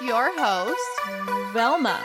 with your hosts, Velma.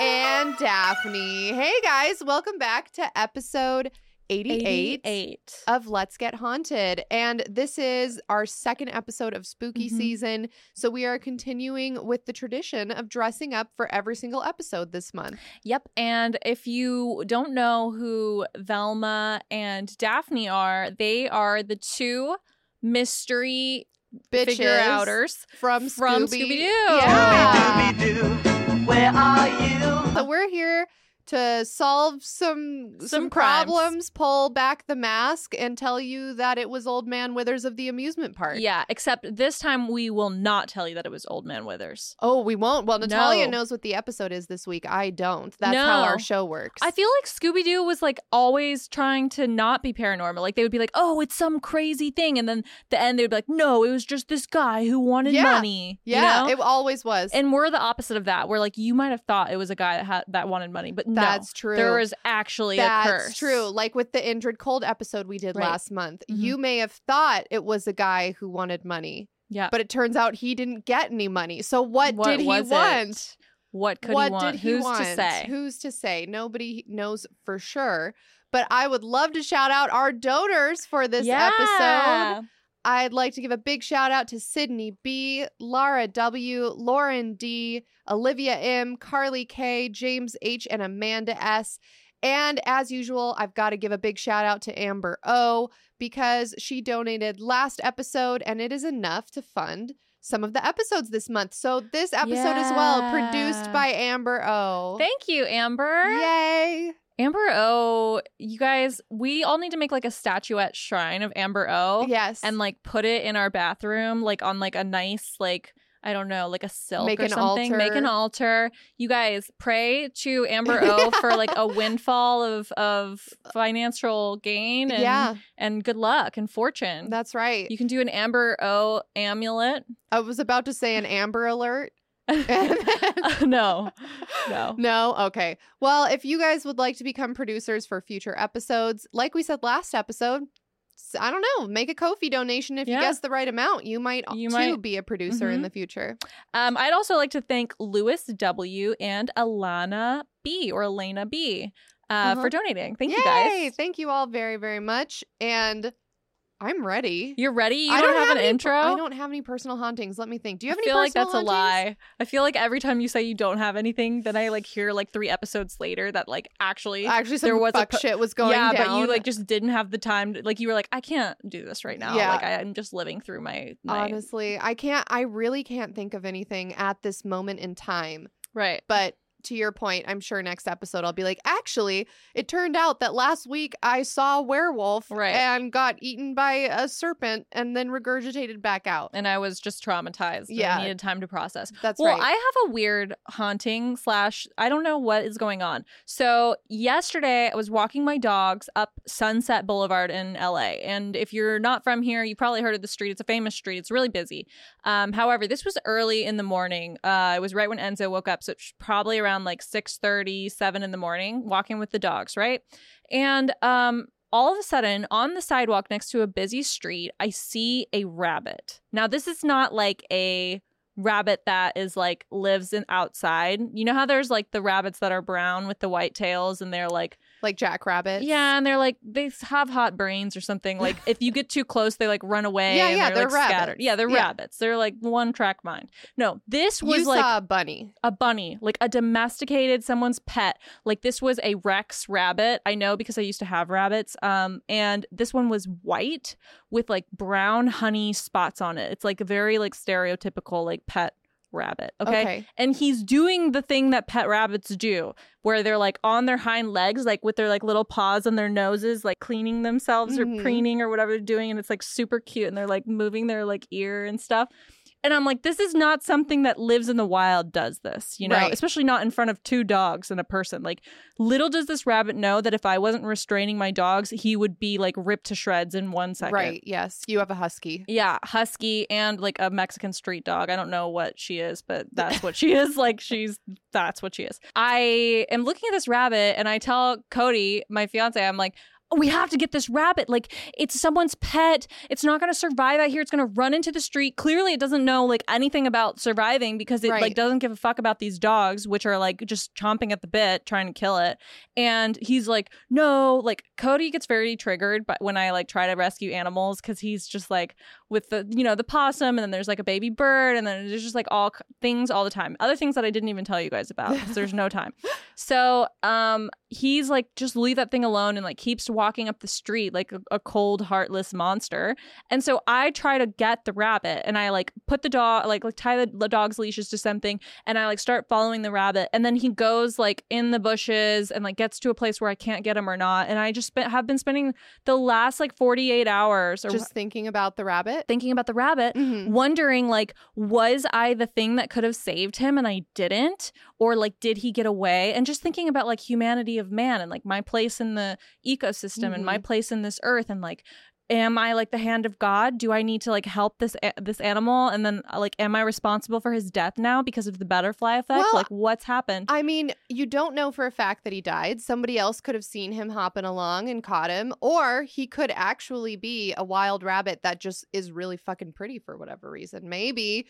and Daphne. Hey guys, welcome back to episode 88, 88. of Let's Get Haunted. And this is our second episode of spooky Mhm. season. So we are continuing with the tradition of dressing up for every single episode this month. Yep. And if you don't know who Velma and Daphne are, they are the two mystery Bitches figure outers from from Scooby. Scooby Doo. Yeah. Scooby-Doo, where are you? So we're here to solve some some, Some problems, pull back the mask, and tell you that it was Old Man Withers of the amusement park. Yeah, except this time we will not tell you that it was Old Man Withers. Oh, we won't. Well, Natalia No. knows what the episode is this week. I don't. That's how our show works. I feel like Scooby Doo was like always trying to not be paranormal. Like they would be like, "Oh, it's some crazy thing," and then at the end they would be like, "No, it was just this guy who wanted Yeah. money." you yeah, know? it always was. and we're the opposite of that. We're like, you might have thought it was a guy that had that wanted money, but no, That's true. There was actually That's a curse. true. Like with the Indrid Cold episode we did Right. last month, Mhm. you may have thought it was a guy who wanted money, Yeah. but it turns out he didn't get any money. So what, What did he was it? want? What could what he want? did he Who's want? to say? Who's to say? Nobody knows for sure. But I would love to shout out our donors for this yeah. episode. I'd like to give a big shout out to Sydney B, Lara W, Lauren D, Olivia M, Carly K, James H, and Amanda S. And as usual, I've got to give a big shout out to Amber O because she donated last episode and it is enough to fund some of the episodes this month. So this episode as well, produced by Amber O. Thank you, Amber. Yay. Amber O, you guys, we all need to make like a statuette shrine of Amber O Yes. and like put it in our bathroom, like on like a nice, like, I don't know, like a silk Make or an something. Make an altar. You guys pray to Amber O for like a windfall of of financial gain and yeah, and good luck and fortune. that's right. You can do an Amber O amulet. I was about to say an Amber alert. no, no. No? Okay. Well, if you guys would like to become producers for future episodes, like we said last episode, I don't know, make a Ko-fi donation if Yeah. you guess the right amount. You might You too might- be a producer in Mhm. the future. Um, I'd also like to thank Lewis W and Alana B or Elena B uh, Uh-huh. for donating. Thank Yay! you guys. Thank you all very, very much. And I'm ready. You're ready. You I don't, have, an any, intro. I don't have any personal hauntings. Let me think. Do you have any? I any feel like that's a lie. I feel like every time you say you don't have anything, then I like hear like three episodes later that like actually Actually, some there was a fuck per- shit was going yeah, down. but you like just didn't have the time. To, like you were like, I can't do this right now. Yeah. Like I, I'm just living through my, my Honestly, I can't. I really can't think of anything at this moment in time. right. But to your point, I'm sure next episode I'll be like, actually, it turned out that last week I saw a werewolf Right. and got eaten by a serpent and then regurgitated back out. And I was just traumatized. Yeah. I needed time to process. That's well, right. I have a weird haunting slash I don't know what is going on. So yesterday I was walking my dogs up Sunset Boulevard in LA. And if you're not from here, you probably heard of the street. It's a famous street. It's really busy. Um, however, this was early in the morning. Uh, it was right when Enzo woke up. So it's probably around like 6 30, 7 in the morning, walking with the dogs, right? And um all of a sudden, on the sidewalk next to a busy street, I see a rabbit. Now, this is not like a rabbit that is like lives in outside. You know how there's like the rabbits that are brown with the white tails and they're like like jackrabbits. yeah, and they're like they have hot brains or something. Like if you get too close, they like run away. Yeah, and yeah, they're, they're like rabbits. scattered. Yeah, they're Yeah. rabbits. They're like one track mind. No, this was you like saw a bunny. a bunny, like a domesticated someone's pet. Like this was a Rex rabbit. I know because I used to have rabbits. Um, and this one was white with like brown honey spots on it. It's like a very like stereotypical like pet rabbit. Okay? Okay. And he's doing the thing that pet rabbits do, where they're like on their hind legs, like with their like little paws on their noses, like cleaning themselves Mhm. or preening or whatever they're doing. And it's like super cute. And they're like moving their like ear and stuff. And I'm like, this is not something that lives in the wild does this, you know, Right. especially not in front of two dogs and a person. Like, little does this rabbit know that if I wasn't restraining my dogs, he would be like ripped to shreds in one second. Right. Yes. You have a husky. Yeah, husky and like a Mexican street dog. I don't know what she is, but that's what she is. Like she's that's what she is. I am looking at this rabbit and I tell Cody, my fiance, I'm like, we have to get this rabbit. Like it's someone's pet. It's not going to survive out here. It's going to run into the street. Clearly, it doesn't know like anything about surviving because it Right. like doesn't give a fuck about these dogs, which are like just chomping at the bit, trying to kill it. And he's like, no, like Cody gets very triggered, but when I like try to rescue animals, because he's just like with the you know the possum, and then there's like a baby bird, and then there's just like all c- things all the time. Other things that I didn't even tell you guys about because there's no time. So um he's like just leave that thing alone and like keeps walking up the street like a, a cold heartless monster. And so I try to get the rabbit and I like put the dog like like tie the, dog's leashes to something and I like start following the rabbit and then he goes like in the bushes and like gets to a place where I can't get him or not and I just spent, have been spending the last like 48 hours or Just thinking about the rabbit. thinking about the rabbit Mhm. wondering like was i the thing that could have saved him and i didn't or like did he get away and just thinking about like humanity of man and like my place in the ecosystem and my place in this earth and like am i like the hand of god? Do i need to like help this a- this animal? And then uh, like am i responsible for his death now because of the butterfly effect? Well, like what's happened? I mean, you don't know for a fact that he died. Somebody else could have seen him hopping along and caught him, or he could actually be a wild rabbit that just is really fucking pretty for whatever reason. Maybe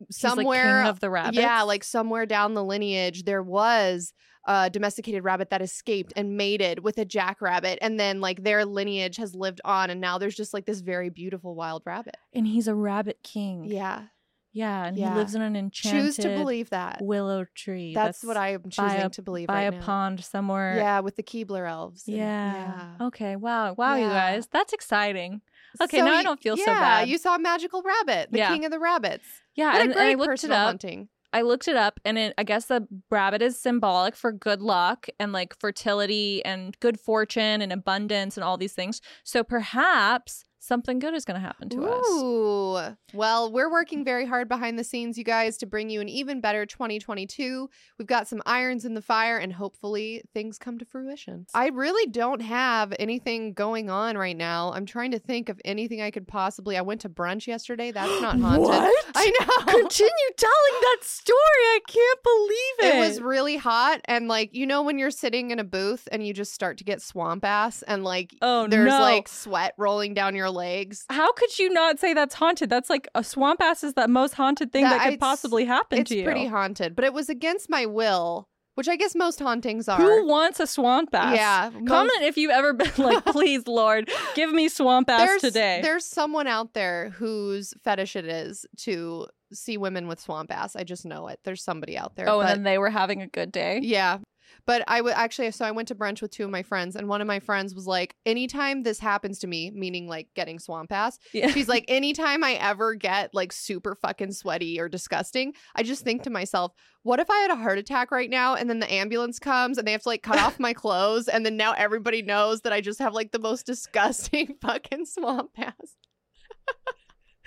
Like, somewhere king of the rabbits Yeah, like somewhere down the lineage, there was a domesticated rabbit that escaped and mated with a jackrabbit, and then like their lineage has lived on, and now there's just like this very beautiful wild rabbit. and he's a rabbit king Yeah, yeah and Yeah. he lives in an enchanted choose to believe that. willow tree That's, what I am choosing a- to believe by right a now. pond somewhere Yeah, with the Keebler elves. and- Yeah. Okay. Wow. Wow, you guys. That's exciting. Okay, So now I don't feel so yeah, bad. you saw a Magical Rabbit, the Yeah. king of the rabbits. Yeah, What and, a and I looked it up. hunting. I looked it up, and it, I guess the rabbit is symbolic for good luck and like fertility and good fortune and abundance and all these things. So perhaps something good is going to happen to us. Ooh. Well, we're working very hard behind the scenes, you guys, to bring you an even better 2022. We've got some irons in the fire, and hopefully things come to fruition. I really don't have anything going on right now. I'm trying to think of anything I could possibly. I went to brunch yesterday. That's not haunted. What? I know. Continue telling that story. I can't believe it. It was really hot, and like you know when you're sitting in a booth and you just start to get swamp ass, and like Oh, there's no. like sweat rolling down your legs. How could you not say that's haunted? That's like a swamp ass is the most haunted thing That- that could possibly happen It's to you. pretty haunted, but it was against my will, which I guess most hauntings are. Who wants a swamp ass? Yeah, most- Comment if you've ever been like, please, Lord, give me swamp ass there's today. there's someone out there whose fetish it is to see women with swamp ass. I just know it. There's somebody out there. oh, but- and then they were having a good day. Yeah. But I would actually, so I went to brunch with two of my friends, and one of my friends was like, anytime this happens to me, meaning like getting swamp ass, Yeah. she's like, anytime I ever get like super fucking sweaty or disgusting, I just think to myself, what if I had a heart attack right now and then the ambulance comes and they have to like cut off my clothes, and then now everybody knows that I just have like the most disgusting fucking swamp ass?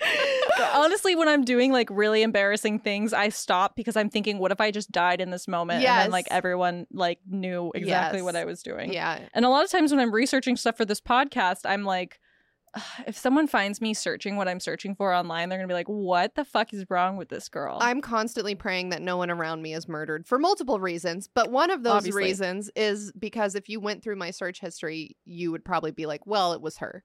Honestly, when I'm doing like really embarrassing things, I stop because I'm thinking, what if I just died in this moment? And then like everyone like knew exactly what I was doing. Yeah. And a lot of times when I'm researching stuff for this podcast, I'm like, if someone finds me searching what I'm searching for online, they're gonna be like, "What the fuck is wrong with this girl?" I'm constantly praying that no one around me is murdered for multiple reasons. But one of those Obviously. reasons is because if you went through my search history, you would probably be like, well, it was her.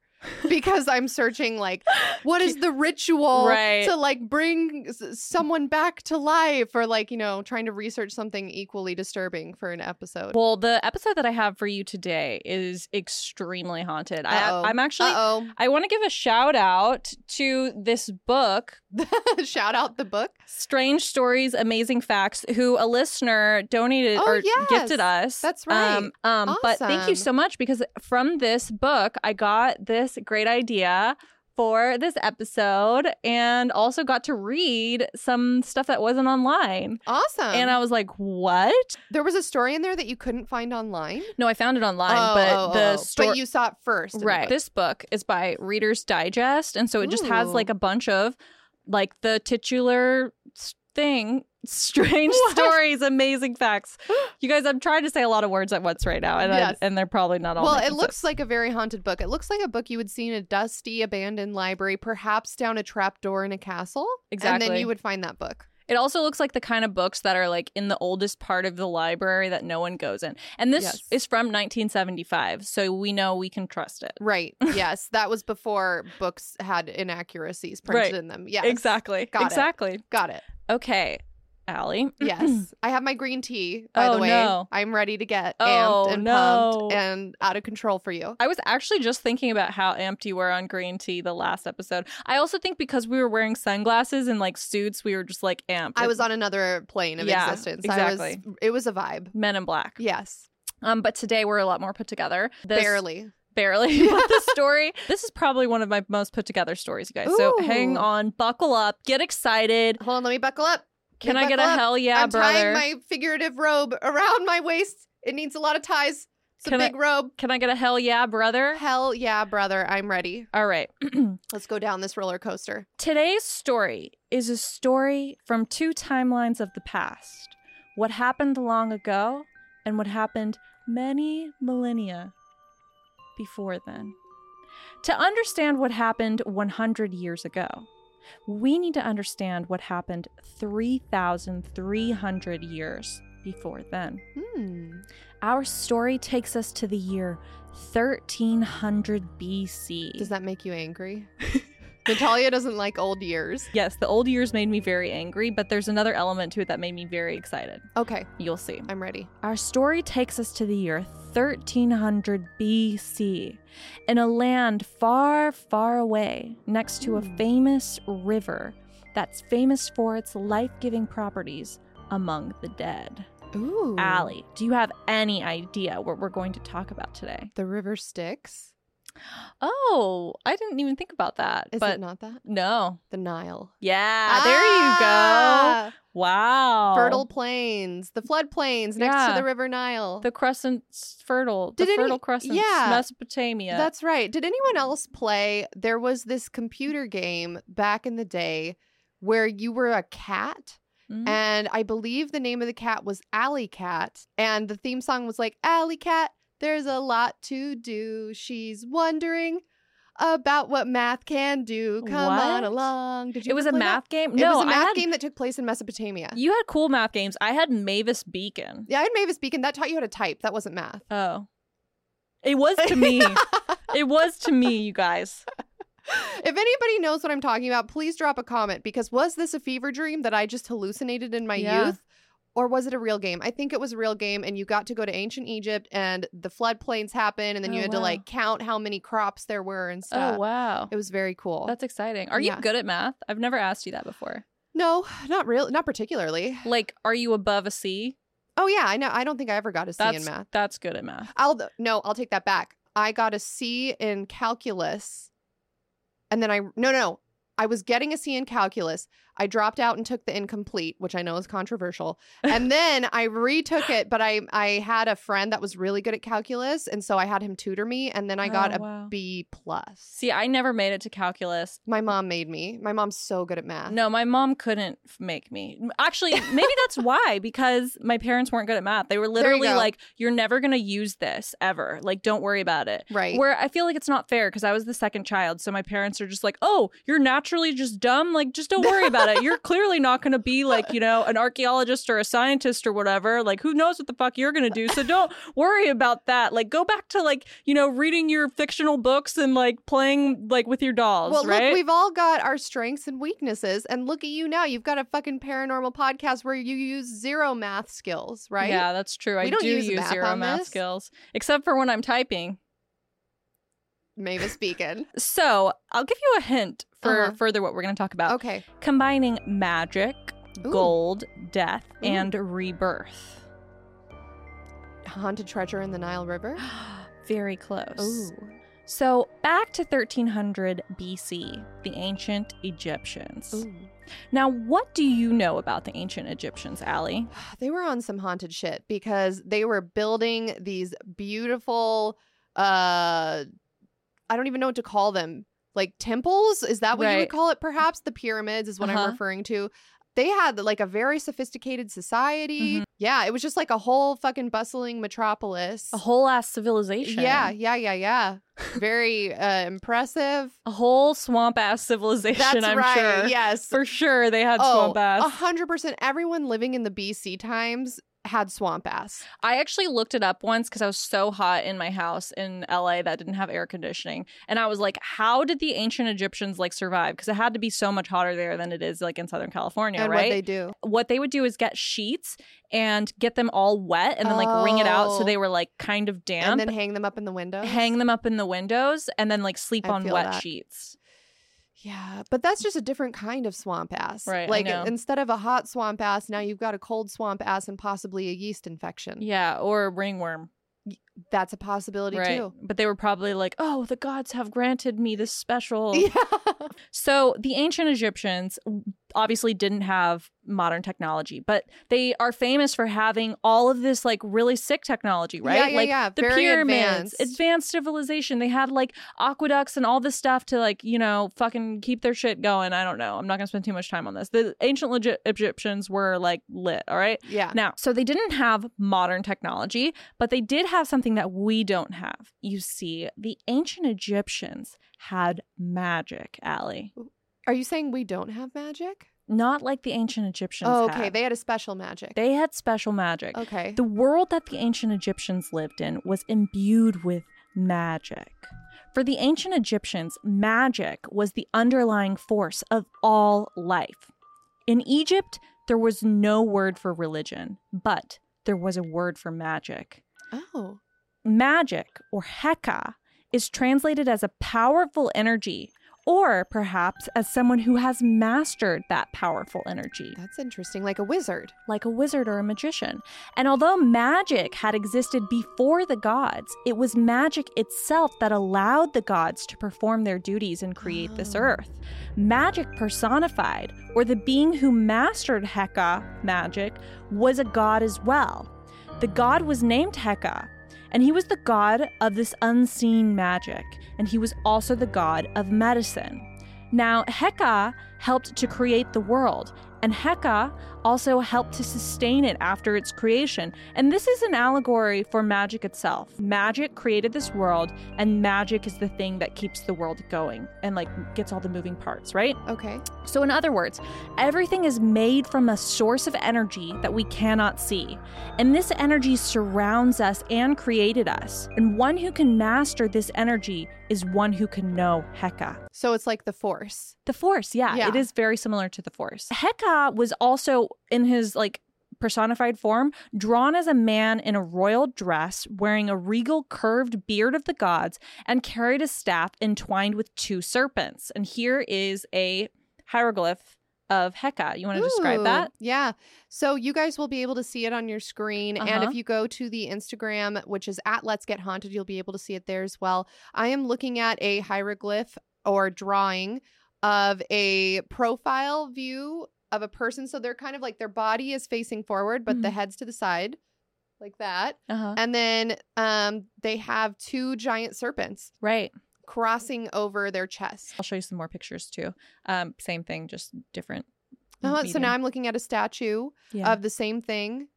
Because I'm searching, like, what is the ritual Right. to like bring s- someone back to life or like, you know, trying to research something equally disturbing for an episode. well, the episode that I have for you today is extremely haunted. Uh-oh. I, I'm actually. Uh I want to give a shout out to this book. Shout out the book. Strange Stories, Amazing Facts, who a listener donated Oh, or yes. gifted us. That's right. Um, um, But thank you so much because from this book, I got this great idea for this episode and also got to read some stuff that wasn't online. Awesome. and I was like, what? there was a story in there that you couldn't find online. No, I found it online, Oh, but oh, the oh. story. But you saw it first. Right. This book is by Reader's Digest. And so it just has like a bunch of like the titular thing strange What? stories, amazing facts. You guys, I'm trying to say a lot of words at once right now, and, I- and they're probably not all. Well, it looks sense. like a very haunted book. It looks like a book you would see in a dusty, abandoned library, perhaps down a trap door in a castle. Exactly, and then you would find that book. It also looks like the kind of books that are like in the oldest part of the library that no one goes in. And this Yes. is from 1975, so we know we can trust it. Right. Yes. That was before books had inaccuracies printed Right. in them. Yeah. Exactly. Got it. exactly. Got it. Okay, Aly. Yes. I have my green tea, by Oh, the way. no. I'm ready to get Oh, amped and no. pumped and out of control for you. I was actually just thinking about how amped you were on green tea the last episode. I also think because we were wearing sunglasses and like suits, we were just like amped. I was on another plane of Yeah, existence. exactly. I was it was a vibe. Men in Black. Yes. Um, but today we're a lot more put together. This- Barely. Barely. but the story. This is probably one of my most put together stories, you guys. So hang on, buckle up, get excited. Hold on, let me buckle up. Can Let I get a up. hell yeah, brother? I'm tying my figurative robe around my waist. It needs a lot of ties. It's a Can I- big robe. Can I get a hell yeah, brother? Hell yeah, brother. I'm ready. All right. Let's go down this roller coaster. Today's story is a story from two timelines of the past. What happened long ago and what happened many millennia before then. To understand what happened 100 years ago, we need to understand what happened 3,300 years before then. Hmm. Our story takes us to the year 1300 BC. Does that make you angry? Natalia doesn't like old years. Yes, the old years made me very angry, but there's another element to it that made me very excited. Okay, You'll see. I'm ready. Our story takes us to the year 1300 BC in a land far, far away next to a Hmm. famous river that's famous for its life giving properties among the dead. Ooh. Aly, do you have any idea what we're going to talk about today? The river Styx. Oh, I didn't even think about that. Is but it not that? no. The Nile. Yeah, there you go. Ah! Wow. Fertile plains, the flood plains next Yeah. to the river Nile. The crescent's fertile. Did the any- fertile crescent. yeah. Mesopotamia. That's right. Did anyone else play? There was this computer game back in the day where you were a cat. Mhm. And I believe the name of the cat was Alley Cat. And the theme song was like, Alley Cat, there's a lot to do. She's wondering about what math can do. Come on along. Did you it was a play that? math game. No. It was a math had, game that took place in Mesopotamia. You had cool math games. I had Mavis Beacon. yeah, I had Mavis Beacon. That taught you how to type. That wasn't math. Oh, it was to me. it was to me, you guys. if anybody knows what I'm talking about, please drop a comment because was this a fever dream that I just hallucinated in my Yeah. youth? Or was it a real game? I think it was a real game, and you got to go to ancient Egypt, and the floodplains happened, and then you Oh, had to like count how many crops there were and oh, stuff. Oh wow, It was very cool. that's exciting. Are Yeah. you good at math? I've never asked you that before. no, not real, not particularly. Like, are you above a C? Oh yeah, I know. I don't think I ever got a C That's in math. that's good at math. I'll no, I'll take that back. I got a C in calculus, and then I no no. no. I was getting a C in calculus. I dropped out and took the incomplete, which I know is controversial. And then I retook it, but I I had a friend that was really good at calculus, and so I had him tutor me, and then I got Oh, wow. B plus. See, I never made it to calculus. My mom made me. My mom's so good at math. No, my mom couldn't make me. Actually, maybe that's why because my parents weren't good at math. They were literally go. like, "You're never gonna use this ever. Like, don't worry about it." Right. Where I feel like it's not fair because I was the second child, so my parents are just like, "Oh, you're naturally just dumb. Like, just don't worry about it. You're clearly not going to be like, you know, an archaeologist or a scientist or whatever. Like, who knows what the fuck you're going to do? So don't worry about that. Like, go back to like, you know, reading your fictional books and like playing like with your dolls, Well, right? look, we've all got our strengths and weaknesses, and look at you now. You've got a fucking paranormal podcast where you use zero math skills, right? Yeah, that's true. We I don't do use use, math zero math this. skills, except for when I'm typing. Mavis Beacon. So I'll give you a hint for Uh-huh. further what we're going to talk about. Okay. Combining magic, Ooh. gold, death, Ooh. and rebirth. Haunted treasure in the Nile River. Very close. Ooh. So back to 1300 BC, the ancient Egyptians. Ooh. Now, what do you know about the ancient Egyptians, Aly? They were on some haunted shit because they were building these beautiful uh I don't even know what to call them. Like temples? Is that what you would call it perhaps? The pyramids is what Uh-huh. I'm referring to. They had like a very sophisticated society. Mhm. Yeah, it was just like a whole fucking bustling metropolis. A whole ass civilization. Yeah, yeah, yeah, yeah. Very uh, impressive. A whole swamp ass civilization, That's I'm right. sure. Yes. For sure they had oh, swamp ass. a hundred percent. Everyone living in the BC times had swamp ass. I actually looked it up once because I was so hot in my house in LA that didn't have air conditioning. And I was like, how did the ancient Egyptians like survive? Because it had to be so much hotter there than it is like in Southern California, and right? what they do. what they would do is get sheets and get them all wet and then like wring it out so Oh. they were like kind of damp. And then hang them up in the window. hang them up in the windows and then like sleep I on wet that. sheets. Yeah, but that's just a different kind of swamp ass. Right, Like instead of a hot swamp ass, now you've got a cold swamp ass and possibly a yeast infection. Yeah, or a ringworm. That's a possibility Right. too. But they were probably like, oh, the gods have granted me this special. Yeah. So the ancient Egyptians obviously didn't have modern technology, but they are famous for having all of this like really sick technology, right? Yeah, yeah, like yeah. the Very pyramids, advanced. civilization. They had like aqueducts and all this stuff to like, you know, fucking keep their shit going. I don't know. I'm not going to spend too much time on this. The ancient Legi- Egyptians were like lit, all right? Yeah. Now, so they didn't have modern technology, but they did have something that we don't have. You see, the ancient Egyptians had magic, Aly. Are you saying we don't have magic? Not like the ancient Egyptians. Oh, okay. had. They had a special magic. They had special magic. okay. The world that the ancient Egyptians lived in was imbued with magic. For the ancient Egyptians, magic was the underlying force of all life. In Egypt, there was no word for religion, but there was a word for magic. oh. Magic, or Heka, is translated as a powerful energy, or perhaps as someone who has mastered that powerful energy That's interesting. Like a wizard. like a wizard or a magician. And although magic had existed before the gods, it was magic itself that allowed the gods to perform their duties and create this Oh. earth. Magic personified, or the being who mastered Heka magic, was a god as well. The god was named Heka, and he was the god of this unseen magic, and he was also the god of medicine. Now, Heka helped to create the world, and Heka also helped to sustain it after its creation. And this is an allegory for magic itself. Magic created this world, and magic is the thing that keeps the world going and like gets all the moving parts, right? Okay. So, in other words, everything is made from a source of energy that we cannot see. And this energy surrounds us and created us. And one who can master this energy is one who can know Heka. So it's like the force. The Force, yeah, Yeah. it is very similar to the Force. Heka was also in his like personified form drawn as a man in a royal dress wearing a regal curved beard of the gods and carried a staff entwined with two serpents. And here is a hieroglyph of Heka. You want to describe that? Yeah. So you guys will be able to see it on your screen. And Uh-huh. if you go to the Instagram, which is at Let's Get Haunted, you'll be able to see it there as well. I am looking at a hieroglyph or drawing of a profile view of a person. So they're kind of like their body is facing forward, but the Mhm. head's to the side, like that. Uh-huh. And then um, they have two giant serpents Right. crossing over their chest. I'll show you some more pictures too. Um, same thing, just different. Oh, so now I'm looking at a statue Yeah. of the same thing.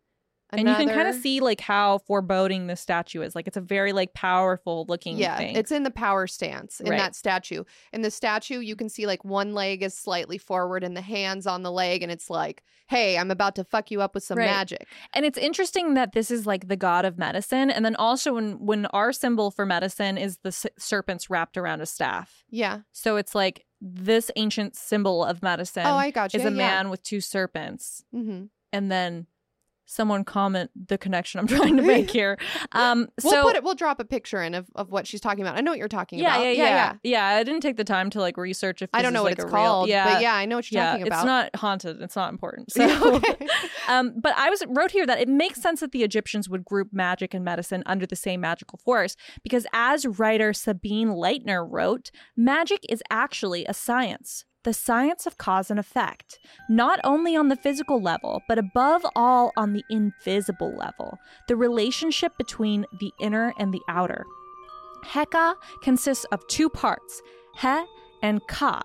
And you can kind of see like how foreboding the statue is. Like it's a very like powerful looking Yeah, thing. it's in the power stance in Right. that statue. In the statue, you can see like one leg is slightly forward and the hands on the leg, and it's like, "Hey, I'm about to fuck you up with some Right. magic." And it's interesting that this is like the god of medicine, and then also when when our symbol for medicine is the s- serpents wrapped around a staff. Yeah. So it's like this ancient symbol of medicine oh, I got you. is a man with two serpents, hmm and then someone comment the connection I'm trying to make here. Um, We'll so put it. We'll drop a picture in of, of what she's talking about. I know what you're talking yeah, about. yeah, yeah, yeah, yeah. I didn't take the time to like research if I don't know what like, it's a real- called, Yeah, but yeah, I know what you're yeah, talking about. it's not haunted. It's not important. So. Okay. Um, but I was wrote here that it makes sense that the Egyptians would group magic and medicine under the same magical force because, as writer Sabine Leitner wrote, magic is actually a science. The science of cause and effect, not only on the physical level, but above all on the invisible level, the relationship between the inner and the outer. Heka consists of two parts, he and ka.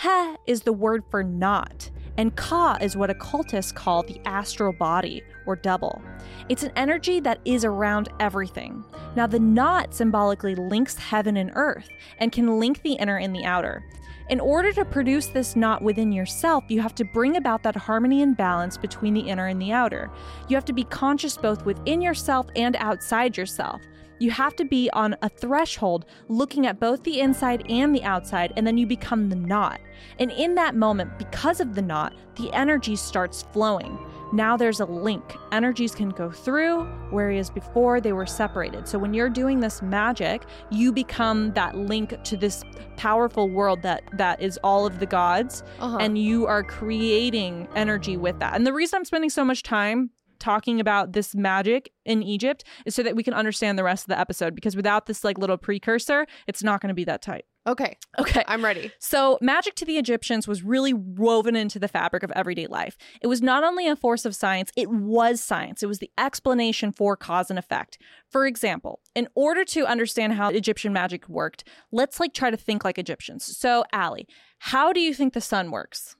He is the word for knot, And Ka is what occultists call the astral body or double. It's an energy that is around everything. Now, the knot symbolically links heaven and earth and can link the inner and the outer. In order to produce this knot within yourself, you have to bring about that harmony and balance between the inner and the outer. You have to be conscious both within yourself and outside yourself. You have to be on a threshold looking at both the inside and the outside, and then you become the knot. And in that moment, because of the knot, the energy starts flowing. Now there's a link. Energies can go through, whereas before they were separated. So when you're doing this magic, you become that link to this powerful world that that is all of the gods, Uh-huh. and you are creating energy with that. And the reason I'm spending so much time talking about this magic in Egypt is so that we can understand the rest of the episode because without this like little precursor, it's not going to be that tight. Okay, Okay. I'm ready. So, magic to the Egyptians was really woven into the fabric of everyday life. It was not only a force of science, it was science. It was the explanation for cause and effect. For example, in order to understand how Egyptian magic worked, let's like try to think like Egyptians. So, Aly, how do you think the sun works?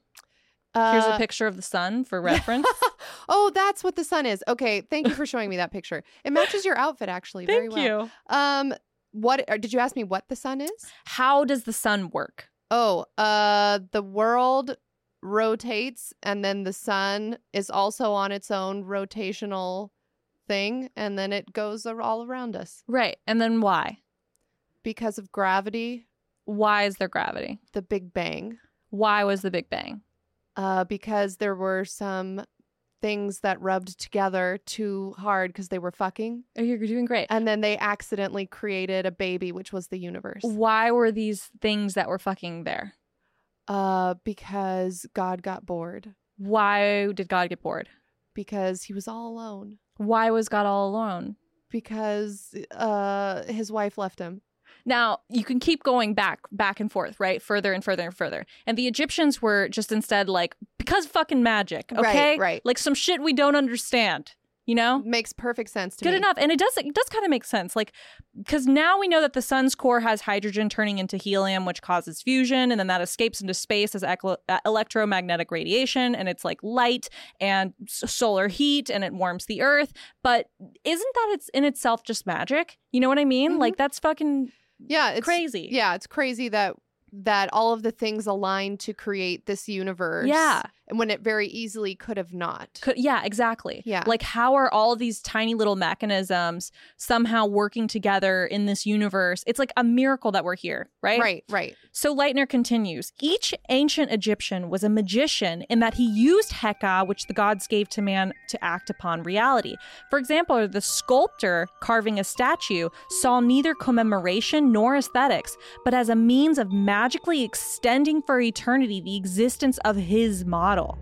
Here's a Uh, picture of the sun for reference. oh, that's what the sun is. Okay, thank you for showing me that picture. It matches your outfit actually very Thank well. you. Um, what did you ask me? What the sun is? How does the sun work? Oh, uh, the world rotates, and then the sun is also on its own rotational thing, and then it goes all around us Right. And then why? because of gravity, Why is there gravity? the Big Bang. Why was the Big Bang? Uh, because there were some things that rubbed together too hard because they were fucking, Oh, you're doing great. and then they accidentally created a baby, which was the universe. Why were these things that were fucking there? Uh, because God got bored Why did God get bored? because he was all alone. Why was God all alone? Because uh, his wife left him. Now, you can keep going back, back and forth, right? Further and further and further. And the Egyptians were just instead like, because fucking magic, okay? Right, right. Like some shit we don't understand, you know? Makes perfect sense to Good me. enough. And it does it does kind of make sense. Like cuz now we know that the sun's core has hydrogen turning into helium which causes fusion and then that escapes into space as eclo- uh, electromagnetic radiation and it's like light and s- solar heat and it warms the earth. But isn't that it's in itself just magic? You know what I mean? Mhm. Like that's fucking Yeah, it's crazy. Yeah, it's crazy that that all of the things align to create this universe. Yeah. And when it very easily could have not. Could, yeah, exactly. Yeah. Like, how are all of these tiny little mechanisms somehow working together in this universe? It's like a miracle that we're here, right? right, right. So Leitner continues Each ancient Egyptian was a magician in that he used Heka, which the gods gave to man to act upon reality. For example, the sculptor carving a statue saw neither commemoration nor aesthetics, but as a means of magically extending for eternity the existence of his model.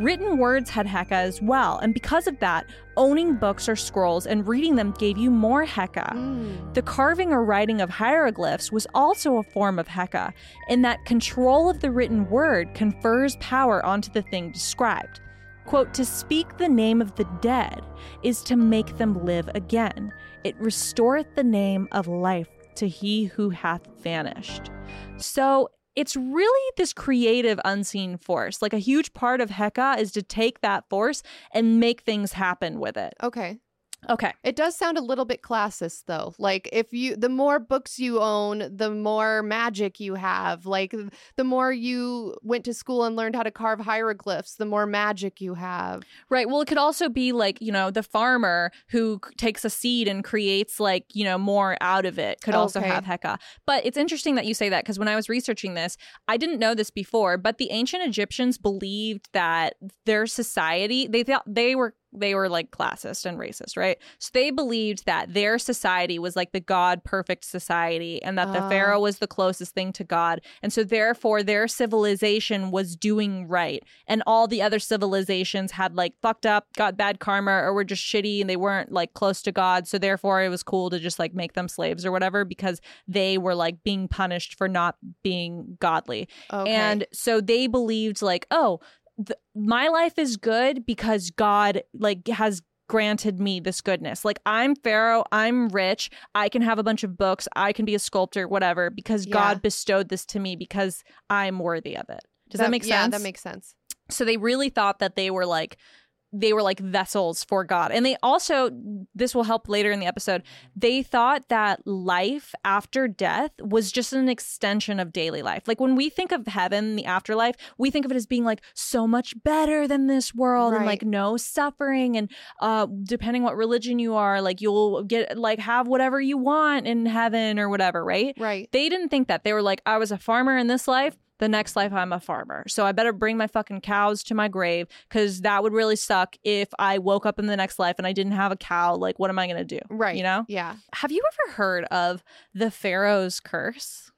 Written words had Heka as well, and because of that, owning books or scrolls and reading them gave you more Heka. Mm. The carving or writing of hieroglyphs was also a form of Heka, in that control of the written word confers power onto the thing described. Quote, to speak the name of the dead is to make them live again. It restoreth the name of life to he who hath vanished. So it's really this creative unseen force. Like a huge part of Heka is to take that force and make things happen with it. Okay. Okay. It does sound a little bit classist though. Like if you the more books you own, the more magic you have. Like the more you went to school and learned how to carve hieroglyphs, the more magic you have. Right. Well, it could also be like, you know, the farmer who takes a seed and creates like, you know, more out of it could also have Heka. But it's interesting that you say that because when I was researching this, I didn't know this before, but the ancient Egyptians believed that their society, they thought they were they were like classist and racist, right? So they believed that their society was like the God perfect society and that the Ah. pharaoh was the closest thing to God. And so therefore their civilization was doing right and all the other civilizations had like fucked up, got bad karma, or were just shitty and they weren't like close to God. So therefore, it was cool to just like make them slaves or whatever because they were like being punished for not being godly. Okay. And so they believed like, oh, th- my life is good because God like has granted me this goodness. Like I'm Pharaoh, I'm rich, I can have a bunch of books, I can be a sculptor, whatever, because Yeah. God bestowed this to me because I'm worthy of it. Does that, make sense? Yeah, that makes sense. So they really thought that they were like they were like vessels for God. And they also, this will help later in the episode, they thought that life after death was just an extension of daily life. Like when we think of heaven, the afterlife, we think of it as being like so much better than this world and like no suffering. And uh, depending what religion you are, like you'll get like have whatever you want in heaven or whatever, right? Right. They didn't think that. They were like, I was a farmer in this life. The next life, I'm a farmer. So I better bring my fucking cows to my grave because that would really suck if I woke up in the next life and I didn't have a cow. Like, what am I going to do? Right. You know? Yeah. Have you ever heard of the Pharaoh's curse?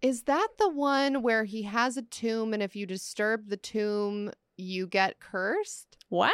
Is that the one where he has a tomb and if you disturb the tomb, you get cursed? Wow.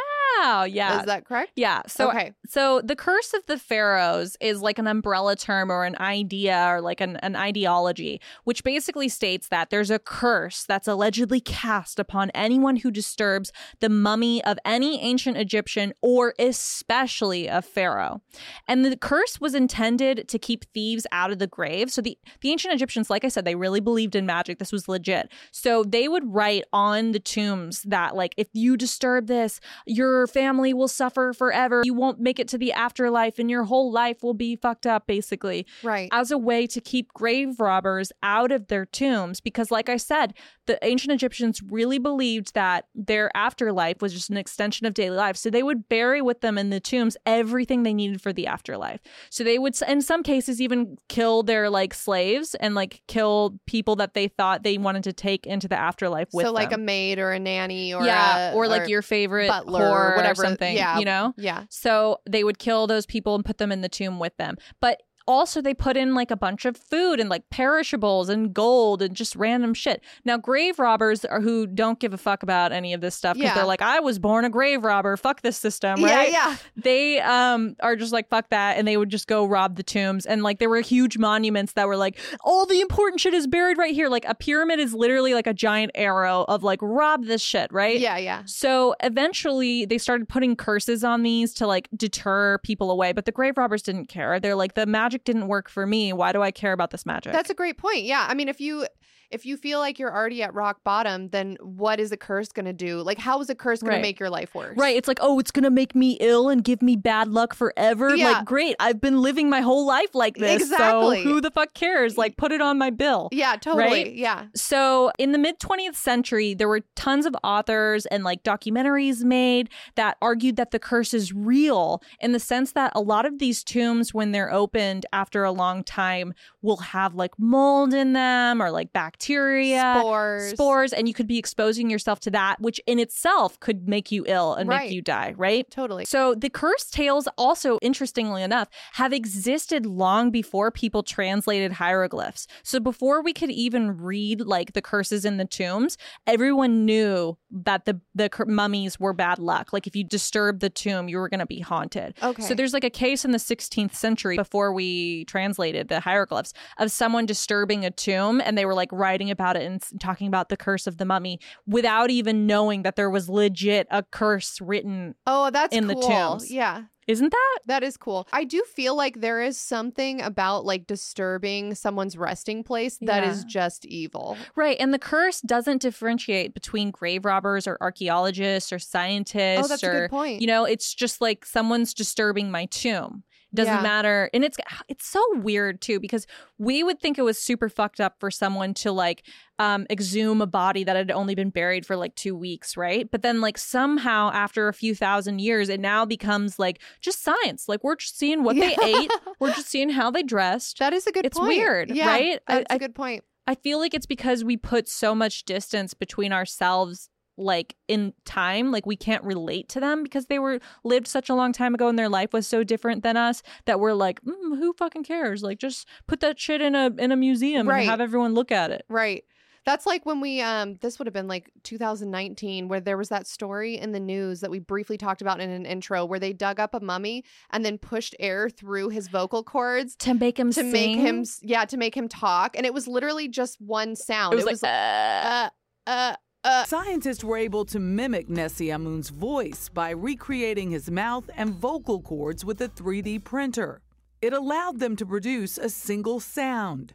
Yeah. Is that correct? yeah. So okay. So the curse of the pharaohs is like an umbrella term or an idea or like an, an ideology, which basically states that there's a curse that's allegedly cast upon anyone who disturbs the mummy of any ancient Egyptian or especially a pharaoh. And the curse was intended to keep thieves out of the grave. So the, the ancient Egyptians, like I said, they really believed in magic. This was legit. So they would write on the tombs that like if you disturb this, your family will suffer forever. You won't make it to the afterlife and your whole life will be fucked up, basically, Right. as a way to keep grave robbers out of their tombs. Because, like I said, the ancient Egyptians really believed that their afterlife was just an extension of daily life. So they would bury with them in the tombs everything they needed for the afterlife. So they would, in some cases, even kill their like slaves and like kill people that they thought they wanted to take into the afterlife with so like them. a maid or a nanny or yeah, a, or like your favorite butler whore or whatever something, Yeah. you know. Yeah. So they would kill those people and put them in the tomb with them. But also they put in like a bunch of food and like perishables and gold and just random shit. Now grave robbers are who don't give a fuck about any of this stuff because Yeah. they're like, I was born a grave robber. Fuck this system, Yeah, right? yeah. They um are just like fuck that and they would just go rob the tombs and like there were huge monuments that were like all the important shit is buried right here. Like a pyramid is literally like a giant arrow of like rob this shit, right? Yeah, yeah. So eventually they started putting curses on these to like deter people away, but the grave robbers didn't care. They're like, the magic didn't work for me. Why do I care about this magic? That's a great point. Yeah. I mean, if you if you feel like you're already at rock bottom, then what is a curse going to do? Like how is a curse going Right. to make your life worse? Right. It's like, oh, it's going to make me ill and give me bad luck forever. Yeah. Like, great. I've been living my whole life like this. Exactly. So who the fuck cares? Like, put it on my bill. Yeah, totally. Right? Yeah. So, in the mid 20th century, there were tons of authors and like documentaries made that argued that the curse is real in the sense that a lot of these tombs, when they're opened after a long time, will have like mold in them or like bacteria. Spores. Spores, and you could be exposing yourself to that, which in itself could make you ill and Right. make you die, right? Totally. So the curse tales also, interestingly enough, have existed long before people translated hieroglyphs. So before we could even read like the curses in the tombs, everyone knew that the the mummies were bad luck. Like if you disturbed the tomb, you were going to be haunted. Okay. So there's like a case in the 16th century before we translated the hieroglyphs of someone disturbing a tomb and they were like writing about it and talking about the curse of the mummy without even knowing that there was legit a curse written. Oh, that's in the cool. tombs. Yeah. Isn't that? That is cool. I do feel like there is something about like disturbing someone's resting place that is Yeah. just evil. Right. And the curse doesn't differentiate between grave robbers or archaeologists or scientists Oh, that's a good point. you know, it's just like someone's disturbing my tomb. Doesn't Yeah. matter. And it's it's so weird too because we would think it was super fucked up for someone to like um exhume a body that had only been buried for like 2 weeks, right? But then like somehow after a few thousand years it now becomes like just science. Like we're just seeing what they ate. We're just seeing how they dressed. That is a good point. It's point. weird, yeah, right? I- That's a I- good point. I feel like it's because we put so much distance between ourselves like in time like we can't relate to them because they were lived such a long time ago and their life was so different than us that we're like mm, who fucking cares like just put that shit in a in a museum Right. and have everyone look at it Right. That's like when we um this would have been like 2019 where there was that story in the news that we briefly talked about in an intro where they dug up a mummy and then pushed air through his vocal cords to make him to make him yeah, to make him talk and it was literally just one sound. it was like uh, uh uh uh Scientists were able to mimic Nesyamun's voice by recreating his mouth and vocal cords with a 3D printer. It allowed them to produce a single sound.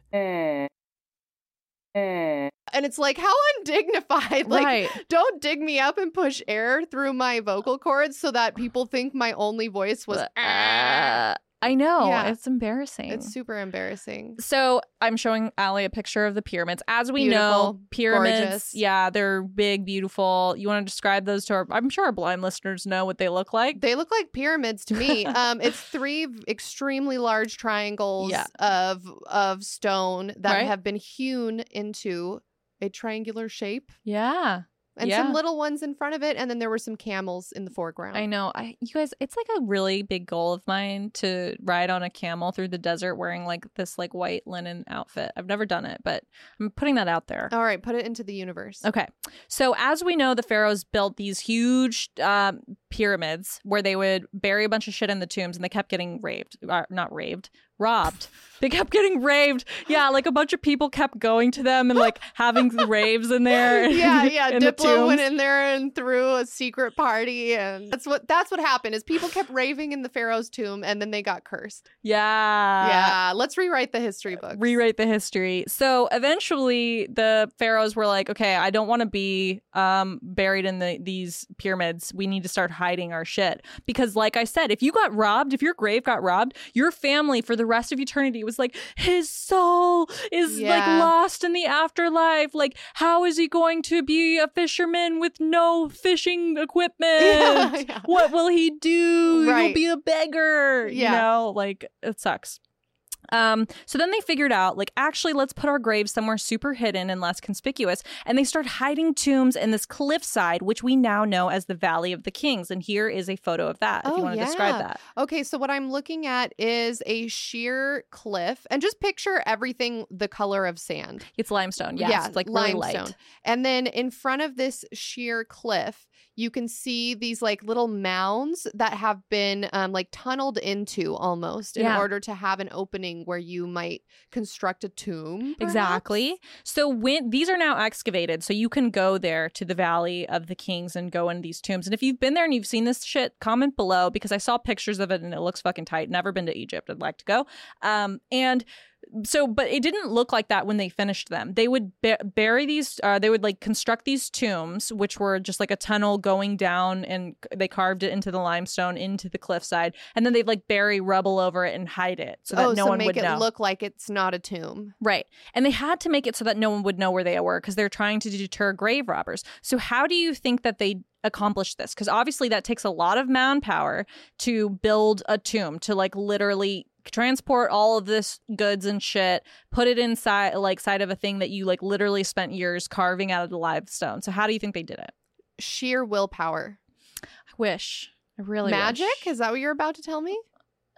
and it's like how undignified. Like right. don't dig me up and push air through my vocal cords so that people think my only voice was Uh, I know. Yeah. It's embarrassing. It's super embarrassing. So I'm showing Aly a picture of the pyramids. As we know, pyramids, gorgeous. yeah, they're big, beautiful. You want to describe those to our? I'm sure our blind listeners know what they look like. They look like pyramids to me. um, it's three extremely large triangles Yeah. of of stone that Right. have been hewn into a triangular shape, Yeah, and Yeah. some little ones in front of it, and then there were some camels in the foreground. I know. I you guys, it's like a really big goal of mine to ride on a camel through the desert wearing like this like white linen outfit. I've never done it, but I'm putting that out there. All right, put it into the universe. Okay. So, as we know, the pharaohs built these huge um, pyramids where they would bury a bunch of shit in the tombs and they kept getting raved. Uh, not raved, robbed. They kept getting raved. Yeah, like a bunch of people kept going to them and like having raves in there. yeah, yeah. in the Diplo went in there and threw a secret party, and that's what that's what happened. Is people kept raving in the pharaoh's tomb, and then they got cursed. Yeah. yeah, let's rewrite the history book. rewrite the history. So eventually the pharaohs were like, okay, I don't want to be um buried in the these pyramids. We need to start hiding our shit. Because like I said, if you got robbed, if your grave got robbed, your family for the rest of eternity was like, his soul is like lost in the afterlife. Like, how is he going to be a fisherman with no fishing equipment? Yeah, yeah. What will he do? He'll be a beggar. You Yeah. know, like it sucks. Um, so then they figured out, like, actually, let's put our graves somewhere super hidden and less conspicuous. And they start hiding tombs in this cliffside, which we now know as the Valley of the Kings. And here is a photo of that, if Oh, you want to describe that. Okay, so what I'm looking at is a sheer cliff, and just picture everything the color of sand. It's limestone. Yes, Yeah, it's like really limestone. light. And then in front of this sheer cliff, you can see these like little mounds that have been um, like tunneled into almost in Yeah. order to have an opening where you might construct a tomb. perhaps? Exactly. So when these are now excavated, so you can go there to the Valley of the Kings and go in these tombs. And if you've been there and you've seen this shit, comment below because I saw pictures of it and it looks fucking tight. Never been to Egypt. I'd like to go. Um, and so, but it didn't look like that when they finished them. They would bury these. Uh, they would like construct these tombs, which were just like a tunnel going down, and they carved it into the limestone into the cliffside, and then they'd like bury rubble over it and hide it so that oh, no so one make would it know. look like it's not a tomb. Right. And they had to make it so that no one would know where they were because they're trying to deter grave robbers. So, how do you think that they accomplished this? Because obviously, that takes a lot of manpower to build a tomb, to like literally transport all of this goods and shit, put it inside like side of a thing that you like literally spent years carving out of the limestone. So, how do you think they did it? Sheer willpower. I wish. I really Magic? wish. Is that what you're about to tell me?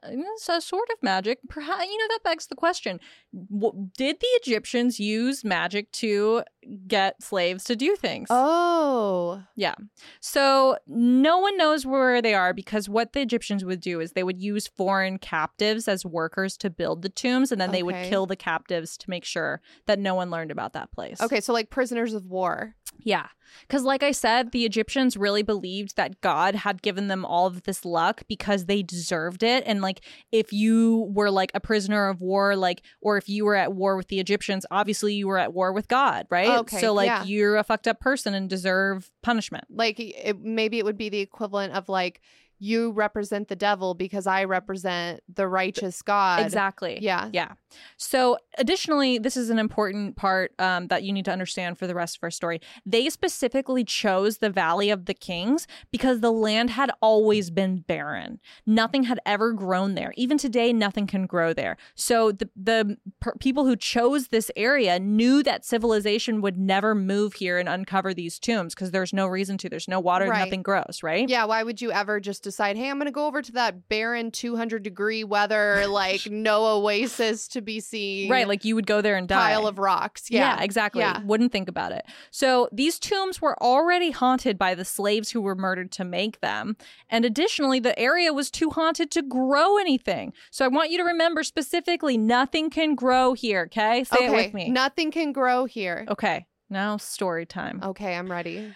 Uh, it's a sort of magic. Perhaps you know that begs the question: w- Did the Egyptians use magic to get slaves to do things? Oh. Yeah. So no one knows where they are because what the Egyptians would do is they would use foreign captives as workers to build the tombs, and then they would kill the captives to make sure that no one learned about that place. Okay, so like prisoners of war. Yeah. Because, like I said, the Egyptians really believed that God had given them all of this luck because they deserved it. And, like, if you were like a prisoner of war, like, or if you were at war with the Egyptians, obviously you were at war with God, right? Okay, So, like, yeah. you're a fucked up person and deserve punishment. Like it, maybe it would be the equivalent of like you represent the devil because I represent the righteous God. Exactly. Yeah. Yeah. So, additionally, this is an important part um, that you need to understand for the rest of our story. They specifically chose the Valley of the Kings because the land had always been barren. Nothing had ever grown there. Even today, nothing can grow there. So, the, the per- people who chose this area knew that civilization would never move here and uncover these tombs because there's no reason to. There's no water, Right. nothing grows, right? Yeah, why would you ever just decide, hey, I'm going to go over to that barren 200 degree weather, like no oasis to be seen? Right. Like you would go there and die. pile of rocks. Yeah. exactly. Yeah. Wouldn't think about it. So these tombs were already haunted by the slaves who were murdered to make them. And additionally, the area was too haunted to grow anything. So I want you to remember specifically nothing can grow here, okay? Say okay. it with me. Nothing can grow here. okay. Now story time. Okay, I'm ready.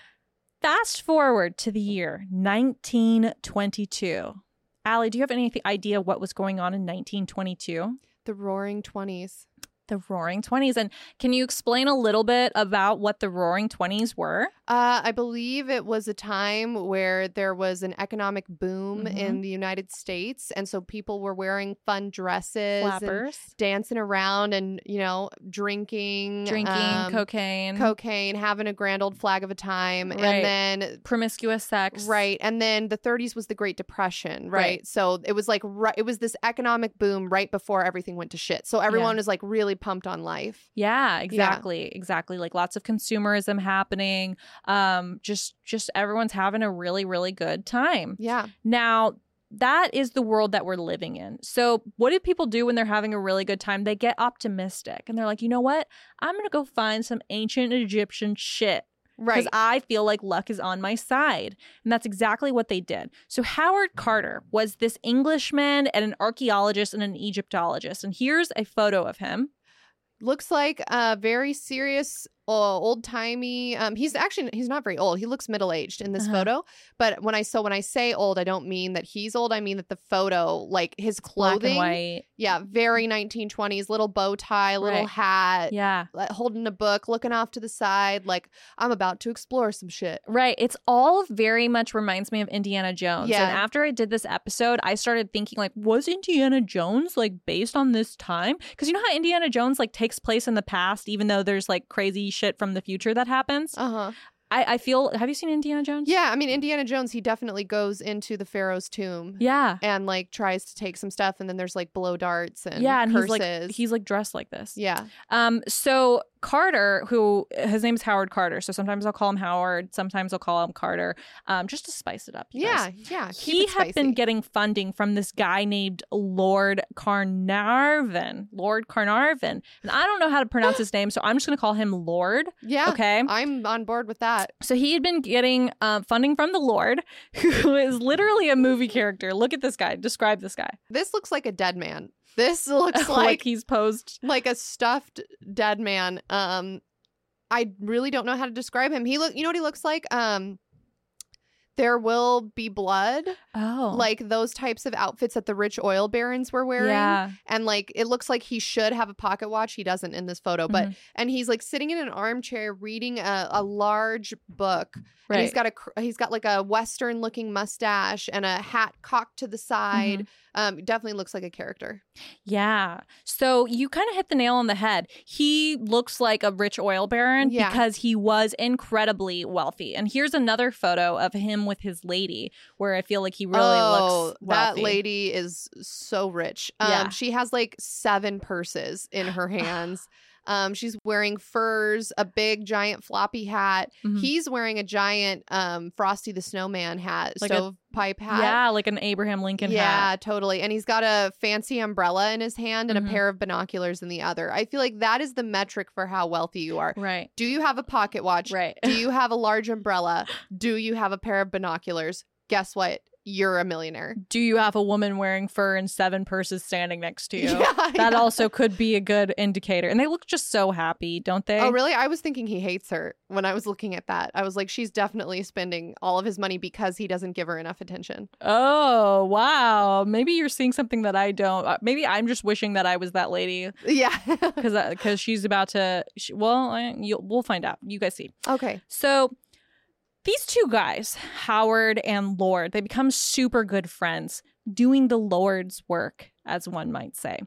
Fast forward to the year 1922. Aly, do you have any idea what was going on in 1922? The roaring 20s. The Roaring Twenties. And can you explain a little bit about what the Roaring Twenties were? Uh, I believe it was a time where there was an economic boom Mhm. in the United States, and so people were wearing fun dresses, and Flappers, dancing around, and you know, drinking, drinking, um, cocaine, cocaine, having a grand old flag of a time, Right. and then promiscuous sex. Right. And then the 30s was the Great Depression, right? Right. So it was like right, it was this economic boom right before everything went to shit. So everyone was like really pumped on life. Yeah, exactly. Exactly. Like lots of consumerism happening. Um just just everyone's having a really really good time. Yeah. Now, that is the world that we're living in. So, what do people do when they're having a really good time? They get optimistic and they're like, "You know what? I'm going to go find some ancient Egyptian shit." Right. because I feel like luck is on my side. And that's exactly what they did. So, Howard Carter was this Englishman and an archaeologist and an Egyptologist. And here's a photo of him. Looks like a very serious, old timey. Um, he's actually he's not very old. He looks middle aged in this Uh-huh. photo. But when I so when I say old, I don't mean that he's old. I mean that the photo, like his Black clothing, and white. yeah, very 1920s. Little bow tie, little Right. hat, Yeah. like, holding a book, looking off to the side, like I'm about to explore some shit. Right. It's all very much reminds me of Indiana Jones. Yeah. And after I did this episode, I started thinking like, was Indiana Jones like based on this time? Because you know how Indiana Jones like takes place in the past, even though there's like crazy shit from the future that happens. Uh huh. I, I feel. Have you seen Indiana Jones? Yeah, I mean Indiana Jones, he definitely goes into the Pharaoh's tomb Yeah. and like tries to take some stuff, and then there's like blow darts and yeah, and curses. he's like he's like dressed like this. yeah, Um, so Carter, who his name's Howard Carter, so sometimes I'll call him Howard, sometimes I'll call him Carter, um, just to spice it up. you guys. yeah, yeah. Keep he had been getting funding from this guy named Lord Carnarvon. Lord Carnarvon. And I don't know how to pronounce his name, so I'm just going to call him Lord. yeah. Okay. I'm on board with that. So he had been getting um, funding from the Lord, who is literally a movie character. Look at this guy. Describe this guy. This looks like a dead man. This looks like, like he's posed. like a stuffed dead man. Um, I really don't know how to describe him. He look, you know what he looks like? Um, there will be blood, Oh. like those types of outfits that the rich oil barons were wearing. yeah. and like it looks like he should have a pocket watch he doesn't in this photo but Mhm. and he's like sitting in an armchair reading a, a large book and he's Right. got a he's got like a western looking mustache and a hat cocked to the side Mm-hmm. um definitely looks like a character Yeah. So you kind of hit the nail on the head. He looks like a rich oil baron Yeah. because he was incredibly wealthy. And here's another photo of him with his lady where I feel like he really looks. oh looks that lady is so rich um Yeah. she has like seven purses in her hands um she's wearing furs a big giant floppy hat Mhm. he's wearing a giant um frosty the snowman hat Like a- stovepipe hat Yeah, like an Abraham Lincoln hat. yeah, hat. totally. And he's got a fancy umbrella in his hand and Mhm. a pair of binoculars in the other. I feel like that is the metric for how wealthy you are. Right. Do you have a pocket watch? Right. Do you have a large umbrella? Do you have a pair of binoculars? Guess what? You're a millionaire. Do you have a woman wearing fur and seven purses standing next to you? Yeah, That yeah. also could be a good indicator. And they look just so happy, don't they? Oh, really? I was thinking he hates her when I was looking at that. I was like, she's definitely spending all of his money because he doesn't give her enough attention. Oh, wow. Maybe you're seeing something that I don't. Uh, Maybe I'm just wishing that I was that lady. Yeah. because because she's about to. She, well, I, we'll find out. You guys see. okay. So these two guys, Howard and Lord, they become super good friends, doing the Lord's work, as one might say.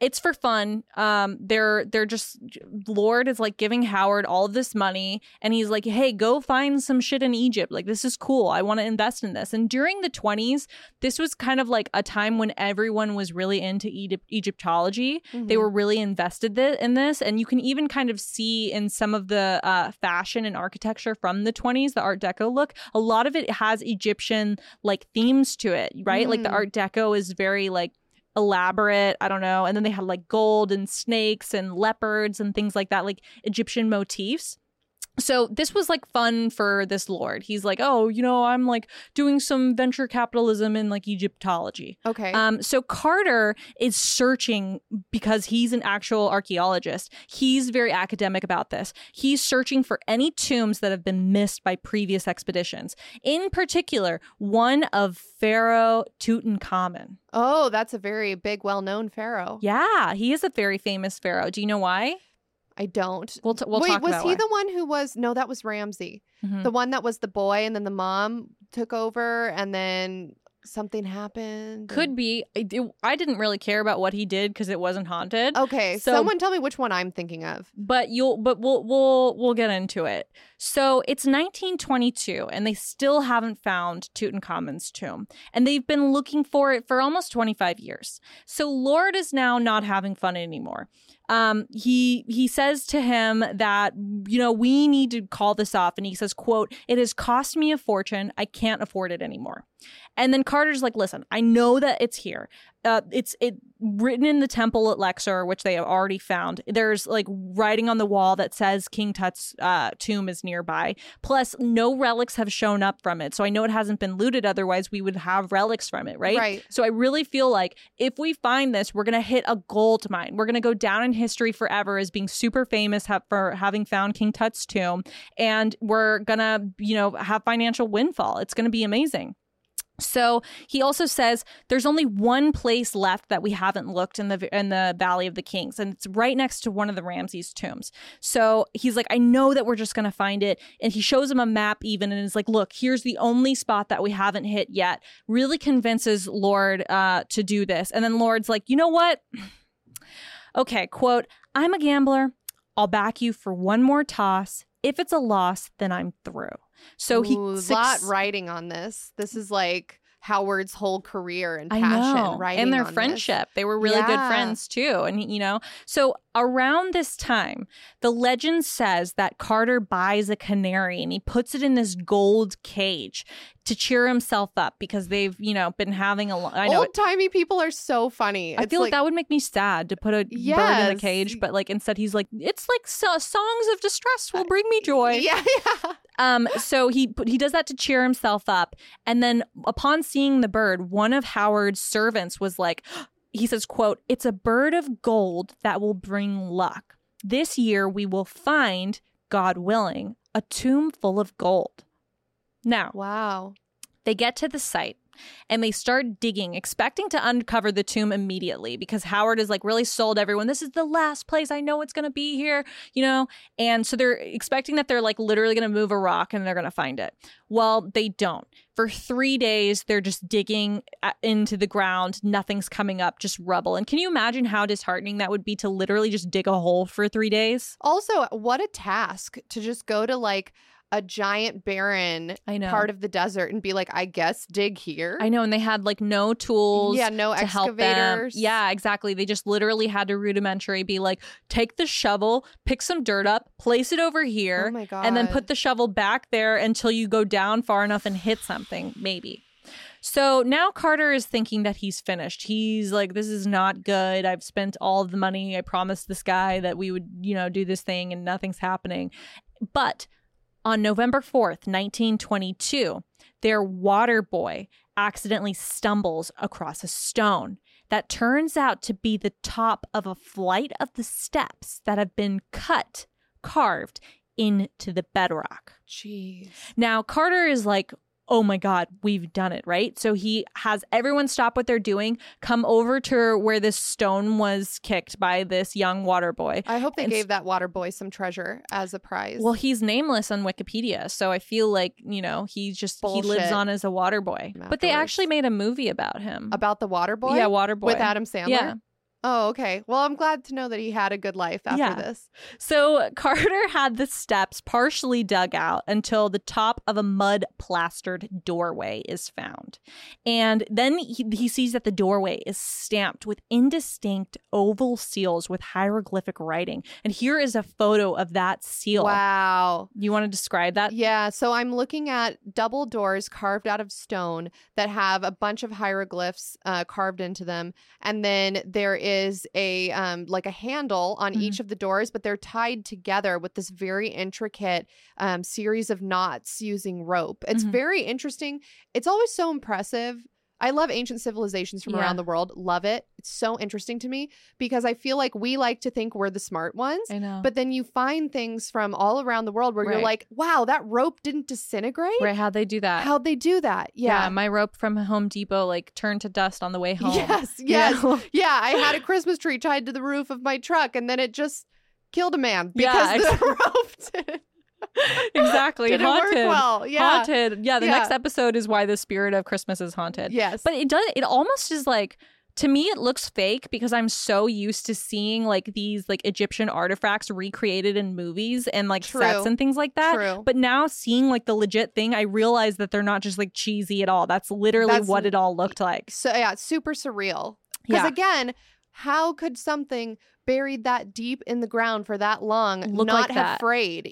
It's for fun. Um, they're they're just Lord is like giving Howard all of this money, and he's like, "Hey, go find some shit in Egypt. Like this is cool. I want to invest in this." And during the twenties, this was kind of like a time when everyone was really into Egypt- Egyptology they Mhm. were really invested th- in this and you can even kind of see in some of the uh, fashion and architecture from the 20s the art deco look a lot of it has egyptian like themes to it right like the Mm. art deco is very like elaborate i don't know and then they had like gold and snakes and leopards and things like that like egyptian motifs So this was like fun for this lord. He's like, oh, you know, I'm like doing some venture capitalism in like Egyptology. Okay. Um, so Carter is searching because he's an actual archaeologist. He's very academic about this. He's searching for any tombs that have been missed by previous expeditions. In particular, one of Pharaoh Tutankhamun. oh, that's a very big, well-known pharaoh. Yeah, he is a very famous pharaoh. Do you know why? I don't. We'll t- we'll Wait, was he why. the one who was? No, that was Ramses. Mhm. The one that was the boy, and then the mom took over, and then something happened. Could be. I, it- I didn't really care about what he did because it wasn't haunted. Okay, So- someone tell me which one I'm thinking of. but you'll but we'll we'll we'll get into it. So it's 1922 and they still haven't found Tutankhamun's tomb and they've been looking for it for almost 25 years. So Lord is now not having fun anymore. Um he he says to him that you know we need to call this off and he says quote it has cost me a fortune I can't afford it anymore. And then Carter's like listen I know that it's here uh, it's it written in the temple at Luxor, which they have already found. There's like writing on the wall that says King Tut's uh, tomb is nearby. Plus, no relics have shown up from it, so I know it hasn't been looted. Otherwise, we would have relics from it, right? Right. So I really feel like if we find this, we're gonna hit a gold mine. We're gonna go down in history forever as being super famous ha- for having found King Tut's tomb, and we're gonna, you know, have financial windfall. It's gonna be amazing. So he also says there's only one place left that we haven't looked in the in the Valley of the Kings, and it's right next to one of the Ramses tombs. So he's like, I know that we're just gonna find it, and he shows him a map even, and is like, look, here's the only spot that we haven't hit yet. Really convinces Lord uh, to do this, and then Lord's like, you know what? okay, quote, I'm a gambler. I'll back you for one more toss. If it's a loss, then I'm through. So he Ooh, suc- lot writing on this. This is like Howard's whole career and passion. Writing and their on this. friendship. They were really good friends too. And, you know, so around this time, the legend says that Carter buys a canary and he puts it in this gold cage to cheer himself up because they've, you know, been having a lot. I know. Old timey people are so funny. I It's feel like, that would make me sad to put a bird in a cage, but like instead he's like, it's like so- songs of distress will bring me joy. Yeah, yeah. Um, so he he does that to cheer himself up, and then upon seeing the bird, one of Howard's servants was like, he says, "quote It's a bird of gold that will bring luck. This year we will find, God willing, a tomb full of gold." Now Wow. they get to the site and they start digging, expecting to uncover the tomb immediately because Howard is like really sold everyone. This is the last place I know it's going to be here, you know? And so they're expecting that they're like literally going to move a rock and they're going to find it. Well, they don't. For three days, they're just digging uh, into the ground. Nothing's coming up, just rubble. And can you imagine how disheartening that would be to literally just dig a hole for three days? Also, what a task to just go to like a giant barren I know. part of the desert and be like, I guess dig here. I know. And they had like no tools. Yeah, no to excavators. Yeah, exactly. They just literally had to rudimentary be like, take the shovel, pick some dirt up, place it over here, Oh my god. and then put the shovel back there until you go down far enough and hit something, maybe. So now Carter is thinking that he's finished. He's like, this is not good. I've spent all of the money. I promised this guy that we would, you know, do this thing and nothing's happening. But on November 4th, 1922, their water boy accidentally stumbles across a stone that turns out to be the top of a flight of the steps that have been cut, carved into the bedrock. Jeez. Now, Carter is like, oh my God, we've done it, right? So he has everyone stop what they're doing, come over to where this stone was kicked by this young water boy. I hope they And gave that water boy some treasure as a prize. Well, he's nameless on Wikipedia, so I feel like, you know, he just, he lives on as a water boy. But they actually made a movie about him. about the water boy. Yeah, water boy. with Adam Sandler. Yeah. Oh, okay. Well, I'm glad to know that he had a good life after Yeah. this. So Carter had the steps partially dug out until the top of a mud plastered doorway is found. And then he, he sees that the doorway is stamped with indistinct oval seals with hieroglyphic writing. And here is a photo of that seal. Wow. You want to describe that? Yeah, so I'm looking at double doors carved out of stone that have a bunch of hieroglyphs uh, carved into them, and then there is a um like a handle on Mhm. each of the doors, but they're tied together with this very intricate um series of knots using rope. It's Mhm. very interesting. It's always so impressive. I love ancient civilizations from Yeah. around the world. Love it. It's so interesting to me because I feel like we like to think we're the smart ones. I know. But then you find things from all around the world where you're like, wow, that rope didn't disintegrate. right, how'd they do that? How'd they do that? yeah. Yeah. my rope from Home Depot like turned to dust on the way home. Yes, you yes. know? Yeah, I had a Christmas tree tied to the roof of my truck and then it just killed a man Yeah, because the rope didn't, exactly. didn't haunted. well. Yeah. Haunted. Yeah, the Yeah. next episode is why the spirit of Christmas is haunted. Yes. But it does it almost is like to me it looks fake because I'm so used to seeing like these like Egyptian artifacts recreated in movies and like True. sets and things like that. True. But now seeing like the legit thing, I realize that they're not just like cheesy at all. That's literally That's- what it all looked like. so yeah, it's super surreal. Because Yeah. again, how could something buried that deep in the ground for that long Look not like that.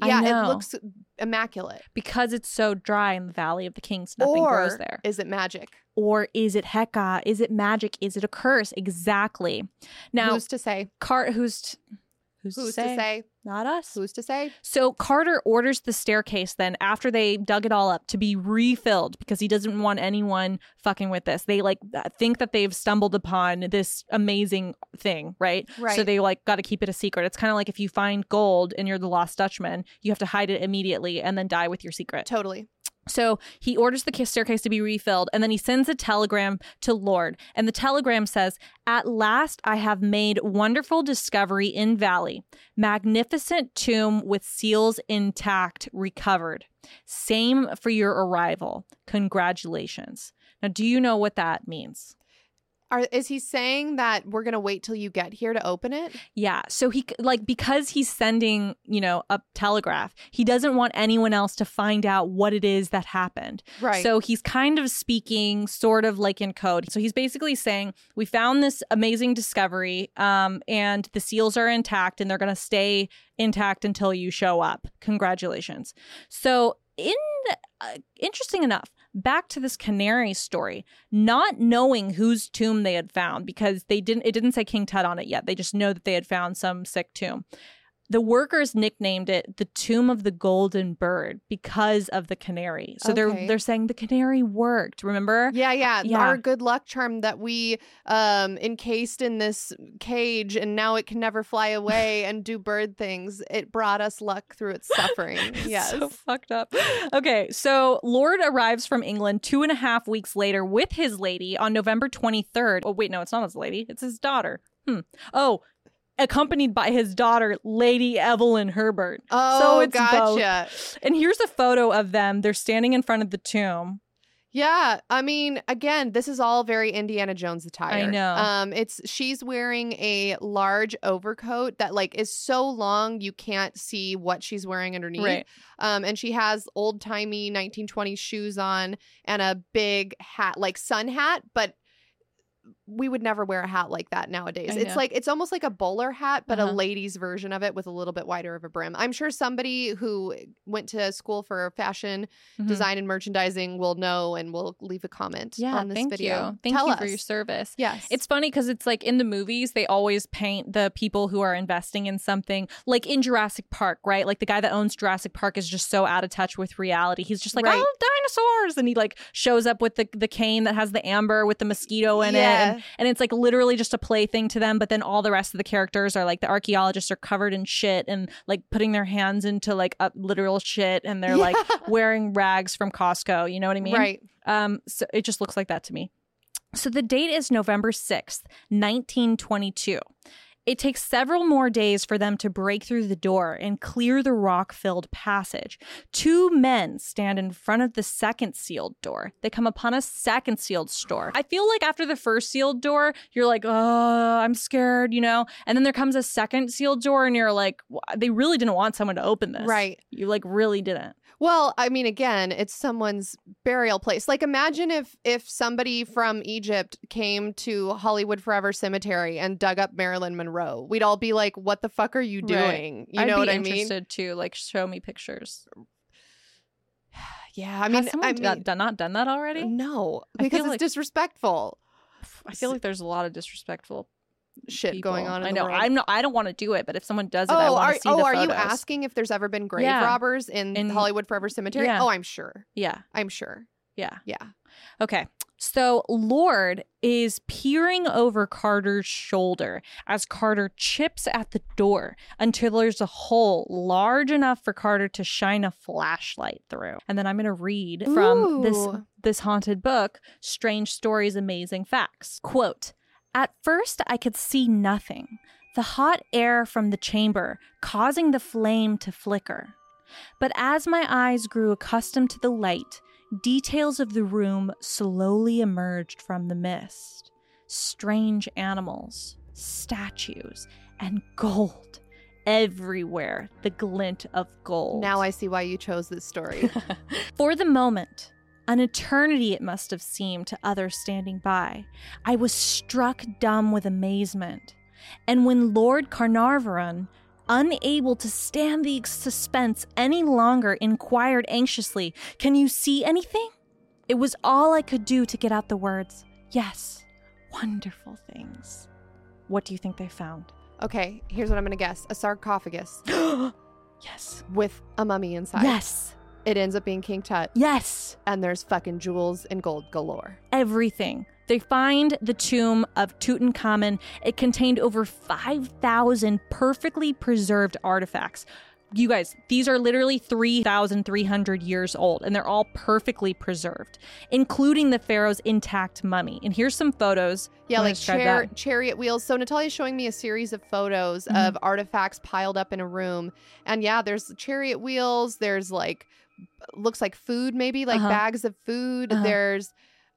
I Yeah, know. it looks immaculate. Because it's so dry in the Valley of the Kings, nothing grows there. is it magic? Or is it Heka? Is it magic? Is it a curse? Exactly. Now, who's to say? Cart, who's t- who's, Who's to, say? to say? Not us. Who's to say? So Carter orders the staircase then after they dug it all up to be refilled because he doesn't want anyone fucking with this. They like think that they've stumbled upon this amazing thing, right? Right. So they like got to keep it a secret. It's kind of like if you find gold and you're the lost Dutchman, you have to hide it immediately and then die with your secret. Totally. So he orders the staircase to be refilled and then he sends a telegram to Lord. And the telegram says, At last I have made wonderful discovery in Valley. Magnificent tomb with seals intact recovered. Same for your arrival. Congratulations. Now, do you know what that means? Are, is he saying that we're gonna wait till you get here to open it? Yeah. So he like because he's sending, you know, a telegraph, he doesn't want anyone else to find out what it is that happened. Right. So he's kind of speaking sort of like in code. So he's basically saying, We found this amazing discovery, um, and the seals are intact and they're gonna stay intact until you show up. Congratulations. So in uh, interesting enough, back to this canary story, not knowing whose tomb they had found because they didn't it didn't say King Tut on it yet. They just know that they had found some sick tomb. The workers nicknamed it the tomb of the golden bird because of the canary. So Okay. they're they're saying the canary worked, remember? yeah, yeah, Yeah. Our good luck charm that we um encased in this cage and now it can never fly away and do bird things. It brought us luck through its suffering. yes. So fucked up. Okay, so Lord arrives from England two and a half weeks later with his lady on November 23rd. Oh, wait, no, it's not his lady, it's his daughter. Hmm. Oh, accompanied by his daughter, Lady Evelyn Herbert. oh, so it's both. gotcha. And here's a photo of them. They're standing in front of the tomb. Yeah, I mean, again, this is all very Indiana Jones attire. I know. Um, it's she's wearing a large overcoat that like is so long you can't see what she's wearing underneath. Right. Um, and she has old timey 1920s shoes on and a big hat, like sun hat, but we would never wear a hat like that nowadays. I It's know. like it's almost like a bowler hat, but Uh-huh. a lady's version of it with a little bit wider of a brim. I'm sure somebody who went to school for fashion Mhm. design and merchandising will know and will leave a comment Yeah, on this thank video. you. Thank Tell you us. for your service. Yes. It's funny because it's like in the movies, they always paint the people who are investing in something, like in Jurassic Park, right? Like the guy that owns Jurassic Park is just so out of touch with reality. He's just like, Right. oh, dinosaurs. And he like shows up with the, the cane that has the amber with the mosquito in it. Yeah. And, it's like literally just a plaything to them. But then all the rest of the characters are like the archaeologists are covered in shit and like putting their hands into like a literal shit and they're like wearing rags from Costco. You know what I mean? right. Um, so it just looks like that to me. So the date is November 6th, 1922. It takes several more days for them to break through the door and clear the rock filled passage. Two men stand in front of the second sealed door. They come upon a second sealed door. I feel like after the first sealed door, you're like, oh, I'm scared, you know? And then there comes a second sealed door, and you're like, they really didn't want someone to open this. Right. You like really didn't. Well, I mean, again, it's someone's burial place. Like, imagine if if somebody from Egypt came to Hollywood Forever Cemetery and dug up Marilyn Monroe. We'd all be like, "What the fuck are you Right. doing?" You I'd know what I mean? interested to like show me pictures. Yeah, I mean, Has someone I mean, done- not done that already? Uh, no, I because it's like- disrespectful. I feel like there's a lot of disrespectful shit going on. In I know. I'm not. I don't want to do it, but if someone does it, I Oh, want are to see oh the are you asking if there's ever been grave Yeah. robbers in, In- Hollywood Forever Cemetery? Yeah. Oh, I'm sure. Yeah, I'm sure. yeah. Yeah. Okay. So Lord is peering over Carter's shoulder as Carter chips at the door until there's a hole large enough for Carter to shine a flashlight through. And then I'm going to read from this this haunted book, Strange Stories Amazing Facts. Quote, "At first I could see nothing. The hot air from the chamber causing the flame to flicker. But as my eyes grew accustomed to the light, details of the room slowly emerged from the mist. Strange animals, statues, and gold. Everywhere, the glint of gold. Now I see why you chose this story. For the moment, an eternity it must have seemed to others standing by, I was struck dumb with amazement. And when Lord Carnarvon, unable to stand the suspense any longer, inquired anxiously, Can you see anything? It was all I could do to get out the words, Yes, wonderful things. What do you think they found? okay, here's what I'm gonna guess: a sarcophagus yes. with a mummy inside. Yes. It ends up being King Tut, Yes. and there's fucking jewels and gold galore. everything. They find the tomb of Tutankhamun. It contained over 5,000 perfectly preserved artifacts. You guys, these are literally 3,300 years old, and they're all perfectly preserved, including the pharaoh's intact mummy. And here's some photos. Yeah, like that? chariot wheels. So Natalia's showing me a series of photos Mhm. of artifacts piled up in a room, and yeah, there's chariot wheels. There's like looks like food, maybe like Uh-huh. bags of food. Uh-huh. There's,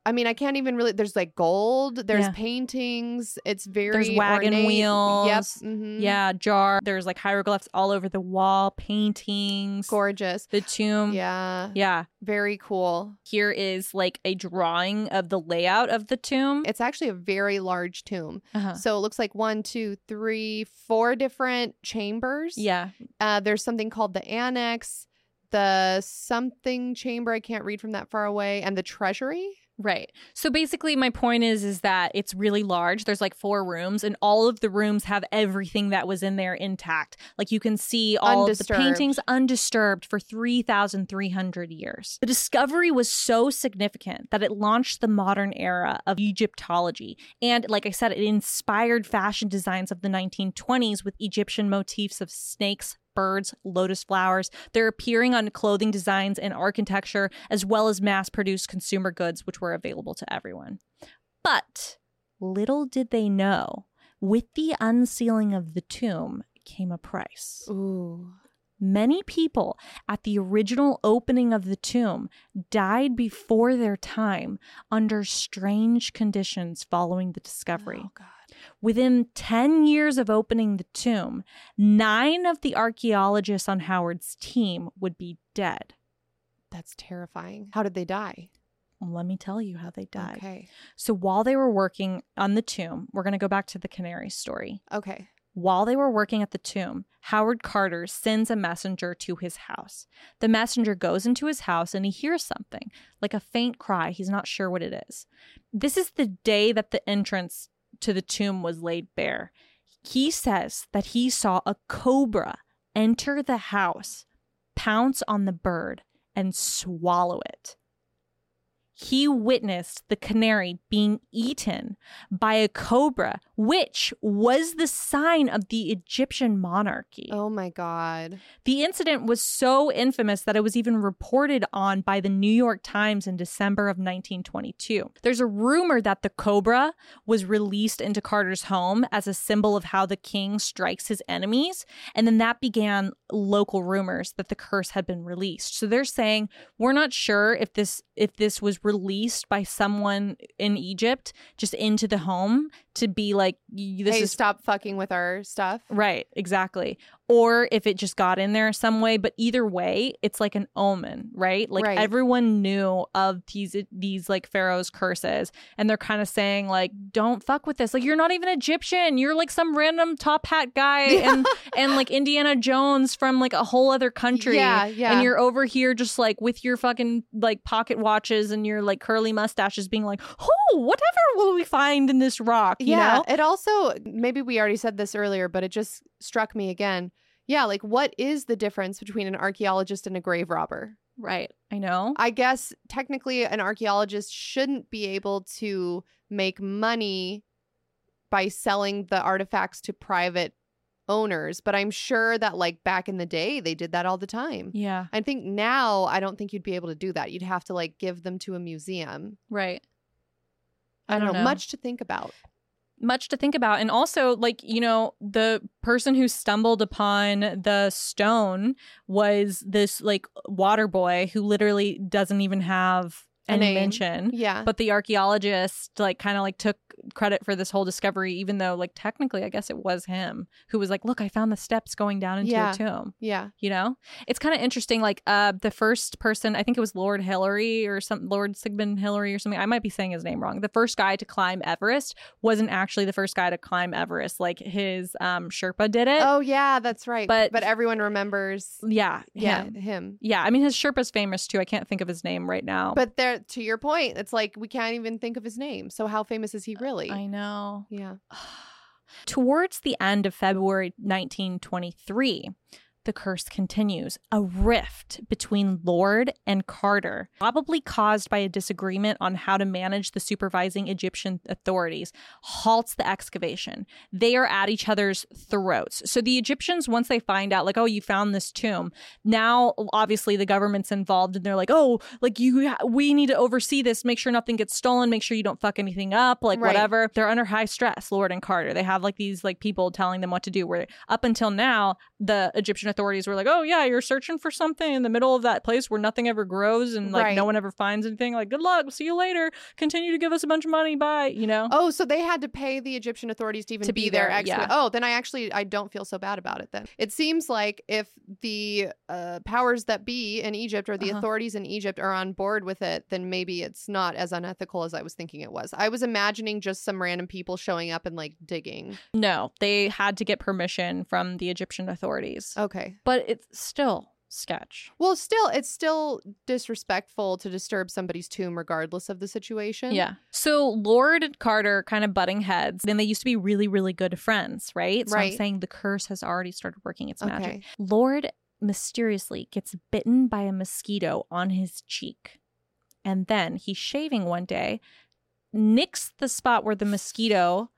I mean, I can't even really. There's like gold. There's Yeah. paintings. It's very wagon ornate. Yep. wheels. mhm. Yeah, jar. There's like hieroglyphs all over the wall, paintings, Gorgeous. the tomb. Yeah. Yeah. Very cool. Here is like a drawing of the layout of the tomb. It's actually a very large tomb. Uh-huh. So it looks like one, two, three, four different chambers. Yeah. Uh, there's something called the annex, the something chamber. I can't read from that far away, and the treasury. Right. So basically my point is is that it's really large. There's like four rooms and all of the rooms have everything that was in there intact. Like you can see all the paintings undisturbed for 3300 years. The discovery was so significant that it launched the modern era of Egyptology and like I said it inspired fashion designs of the 1920s with Egyptian motifs of snakes, birds, lotus flowers. They're appearing on clothing designs and architecture, as well as mass produced consumer goods, which were available to everyone. But little did they know, with the unsealing of the tomb came a price. Ooh. Many people at the original opening of the tomb died before their time under strange conditions following the discovery. Oh. Within 10 years of opening the tomb, nine of the archaeologists on Howard's team would be dead. That's terrifying. How did they die? Let me tell you how they died. Okay. So, while they were working on the tomb, we're going to go back to the canary story. Okay. While they were working at the tomb, Howard Carter sends a messenger to his house. The messenger goes into his house and he hears something, like a faint cry. He's not sure what it is. This is the day that the entrance to the tomb was laid bare. He says that he saw a cobra enter the house, pounce on the bird, and swallow it. He witnessed the canary being eaten by a cobra, which was the sign of the Egyptian monarchy. Oh my God. The incident was so infamous that it was even reported on by the New York Times in December of 1922. There's a rumor that the cobra was released into Carter's home as a symbol of how the king strikes his enemies, and then that began local rumors that the curse had been released. So they're saying we're not sure if this if this was released by someone in Egypt just into the home to be like this hey, is stop fucking with our stuff. Right, exactly. Or if it just got in there some way, but either way, it's like an omen, right? Like Right. everyone knew of these these like pharaoh's curses and they're kind of saying like don't fuck with this. Like you're not even Egyptian. You're like some random top hat guy and and like Indiana Jones from like a whole other country. Yeah, yeah. And you're over here just like with your fucking like pocket watches and your like curly mustaches being like, "Oh, whatever will we find in this rock?" You yeah. know? It also maybe we already said this earlier, but it just struck me again. Yeah, like what is the difference between an archaeologist and a grave robber? Right. I know. I guess technically an archaeologist shouldn't be able to make money by selling the artifacts to private owners, but I'm sure that like back in the day they did that all the time. yeah. I think now I don't think you'd be able to do that. You'd have to like give them to a museum. Right. I, don't, know. know. Much to think about. Much to think about. And also like you know the person who stumbled upon the stone was this like water boy who literally doesn't even have A any name. mention Yeah. but the archaeologist like kind of like took credit for this whole discovery even though like technically i guess it was him who was like look i found the steps going down into Yeah. a tomb yeah. you know it's kind of interesting like uh the first person i think it was lord hillary or some lord sigmund hillary or something i might be saying his name wrong the first guy to climb everest wasn't actually the first guy to climb everest like his um sherpa did it Oh yeah, that's right. But- but everyone remembers yeah yeah, him. him. yeah i mean his sherpa's famous too i can't think of his name right now But there to your point, it's like we can't even think of his name. So how famous is he uh, really? i know yeah. Towards the end of February 1923, the curse continues. A rift between Lord and Carter, probably caused by a disagreement on how to manage the supervising Egyptian authorities, halts the excavation. They are at each other's throats. So the Egyptians, once they find out, like, oh, you found this tomb, now obviously the government's involved and they're like, oh, like you, we need to oversee this, make sure nothing gets stolen, make sure you don't fuck anything up, like Right. whatever. They're under high stress, Lord and Carter. They have like these like people telling them what to do. Where up until now, the Egyptian authorities were like, oh yeah, you're searching for something in the middle of that place where nothing ever grows and like Right. no one ever finds anything. Like, good luck, see you later. Continue to give us a bunch of money. Bye. You know. Oh, so they had to pay the Egyptian authorities to even To be, be there. there, yeah. Oh, then I actually I don't feel so bad about it. Then it seems like if the uh, powers that be in Egypt or the Uh-huh. authorities in Egypt are on board with it, then maybe it's not as unethical as I was thinking it was. I was imagining just some random people showing up and like digging. No, they had to get permission from the Egyptian authorities. Okay. But it's still sketch. Well, still, it's still disrespectful to disturb somebody's tomb, regardless of the situation. Yeah. So Lord and Carter kind of butting heads, and they used to be really, really good friends, right? So I'm saying the curse has already started working its magic. Okay. Lord mysteriously gets bitten by a mosquito on his cheek. And then he's shaving one day, nicks the spot where the mosquito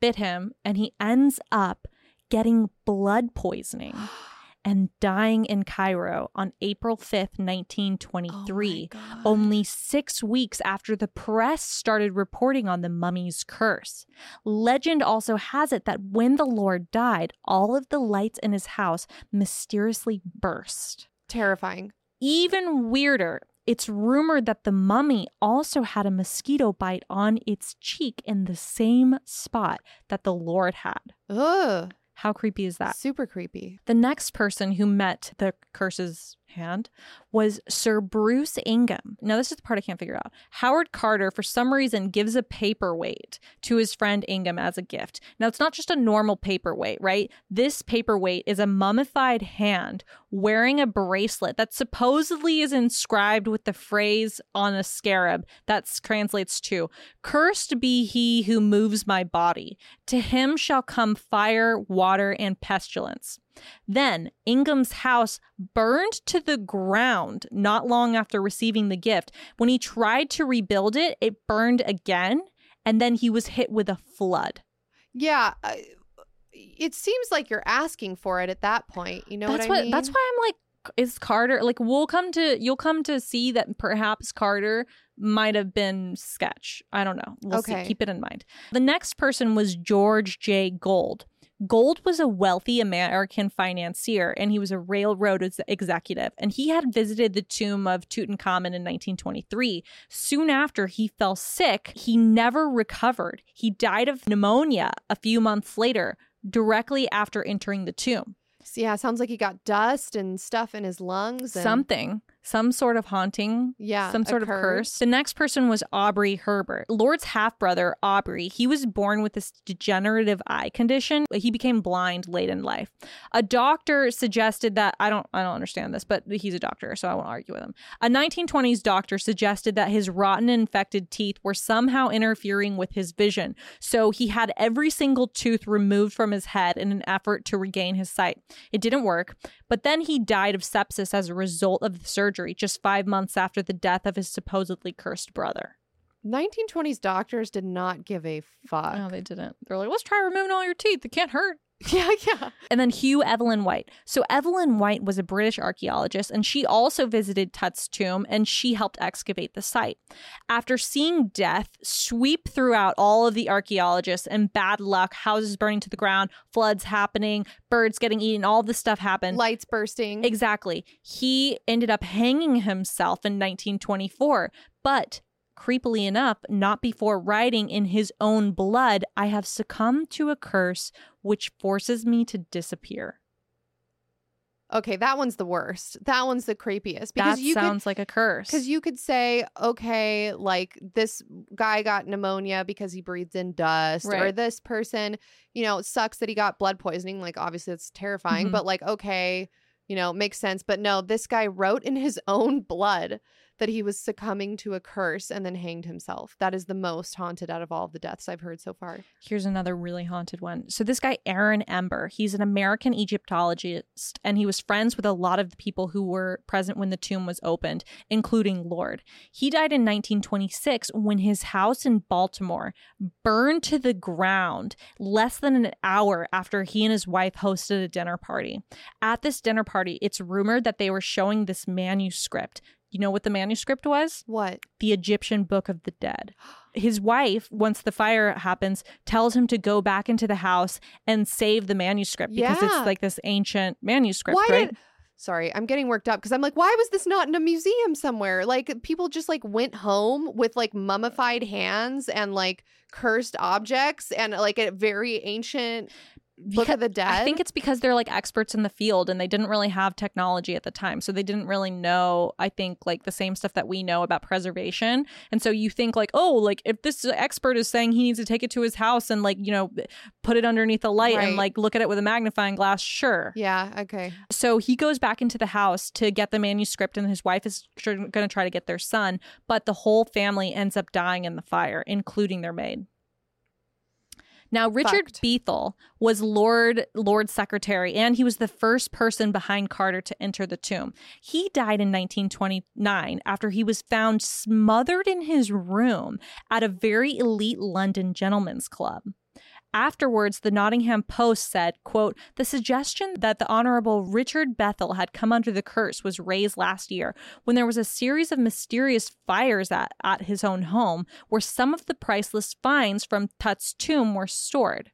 bit him, and he ends up getting blood poisoning and dying in Cairo on April 5th, 1923 Oh only six weeks after the press started reporting on the mummy's curse. Legend also has it that when the Lord died, all of the lights in his house mysteriously burst. terrifying. Even weirder, it's rumored that the mummy also had a mosquito bite on its cheek in the same spot that the Lord had. Ugh. How creepy is that? Super creepy. The next person who met the curse's hand was Sir Bruce Ingham. Now, this is the part I can't figure out. Howard Carter, for some reason, gives a paperweight to his friend Ingham as a gift. Now, it's not just a normal paperweight, right? This paperweight is a mummified hand wearing a bracelet that supposedly is inscribed with the phrase on a scarab that translates to Cursed be he who moves my body. To him shall come fire, water, and pestilence. Then Ingham's house burned to the ground not long after receiving the gift. When he tried to rebuild it, it burned again, and then he was hit with a flood. Yeah. I- it seems like you're asking for it at that point. You know that's what I mean? That's why I'm like, is Carter like we'll come to you'll come to see that perhaps Carter might have been sketch. I don't know. We'll Okay. see. Keep it in mind. The next person was George J. Gold. Gold was a wealthy American financier and he was a railroad ex- executive. And he had visited the tomb of Tutankhamun in 1923. Soon after he fell sick, he never recovered. He died of pneumonia a few months later, directly after entering the tomb. So, yeah, sounds like he got dust and stuff in his lungs. And, Something. Some sort of haunting, Yeah. some sort of curse. The next person was Aubrey Herbert. Lord's half brother, Aubrey, he was born with this degenerative eye condition. He became blind late in life. A doctor suggested that I don't I don't understand this, but he's a doctor, so I won't argue with him. A 1920s doctor suggested that his rotten infected teeth were somehow interfering with his vision. So he had every single tooth removed from his head in an effort to regain his sight. It didn't work, but then he died of sepsis as a result of the surgery just five months after the death of his supposedly cursed brother. 1920s doctors did not give a fuck. No, they didn't. They're like, let's try removing all your teeth. It can't hurt. yeah, yeah. And then Hugh Evelyn White. So Evelyn White was a British archaeologist and she also visited Tut's tomb and she helped excavate the site. After seeing death sweep throughout all of the archaeologists and bad luck, houses burning to the ground, floods happening, birds getting eaten, all this stuff happened. Lights bursting. Exactly. He ended up hanging himself in 1924, but creepily enough, not before writing in his own blood, I have succumbed to a curse which forces me to disappear. okay, that one's the worst. That one's the creepiest because That you sounds like a curse. because you could say, okay, like this guy got pneumonia because he breathed in dust, or this person, you know, sucks that he got blood poisoning. Like obviously that's terrifying, Mhm. but like okay, you know, makes sense. But no, this guy wrote in his own blood that he was succumbing to a curse and then hanged himself. That is the most haunted out of all of the deaths I've heard so far. Here's another really haunted one. So this guy Aaron Ember, he's an American Egyptologist and he was friends with a lot of the people who were present when the tomb was opened, including Lord. He died in 1926 when his house in Baltimore burned to the ground less than an hour after he and his wife hosted a dinner party. At this dinner party, it's rumored that they were showing this manuscript. You know what the manuscript was? What? the Egyptian Book of the Dead. His wife, once the fire happens, tells him to go back into the house and save the manuscript because Yeah. it's like this ancient manuscript, Why right? did Sorry, I'm getting worked up because I'm like, why was this not in a museum somewhere? Like people just like went home with like mummified hands and like cursed objects and like a very ancient Book Because- of the Dead. I think it's because they're like experts in the field and they didn't really have technology at the time. So they didn't really know, I think, like the same stuff that we know about preservation. And so you think, like, oh, like if this expert is saying he needs to take it to his house and, like, you know, put it underneath a light Right. and, like, look at it with a magnifying glass, sure. yeah, okay. So he goes back into the house to get the manuscript, and his wife is going to try to get their son, but the whole family ends up dying in the fire, including their maid. Now, Richard Fucked. Bethell was Lord Lord's secretary, and he was the first person behind Carter to enter the tomb. He died in 1929 after he was found smothered in his room at a very elite London gentlemen's club. Afterwards, the Nottingham Post said, quote, the suggestion that the Honorable Richard Bethell had come under the curse was raised last year when there was a series of mysterious fires at, at his own home where some of the priceless finds from Tut's tomb were stored.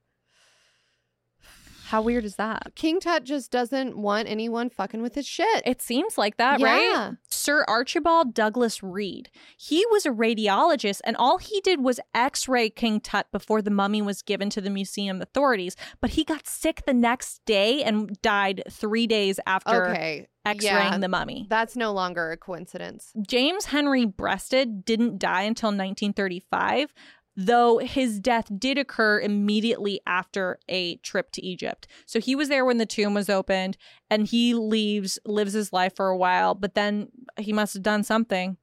How weird is that? King Tut just doesn't want anyone fucking with his shit. It seems like that, Yeah. right? Sir Archibald Douglas Reid. He was a radiologist, and all he did was x ray King Tut before the mummy was given to the museum authorities. But he got sick the next day and died three days after okay. x raying yeah. the mummy. That's no longer a coincidence. James Henry Breasted didn't die until 1935, though his death did occur immediately after a trip to Egypt. So he was there when the tomb was opened and he leaves, lives his life for a while, but then he must have done something.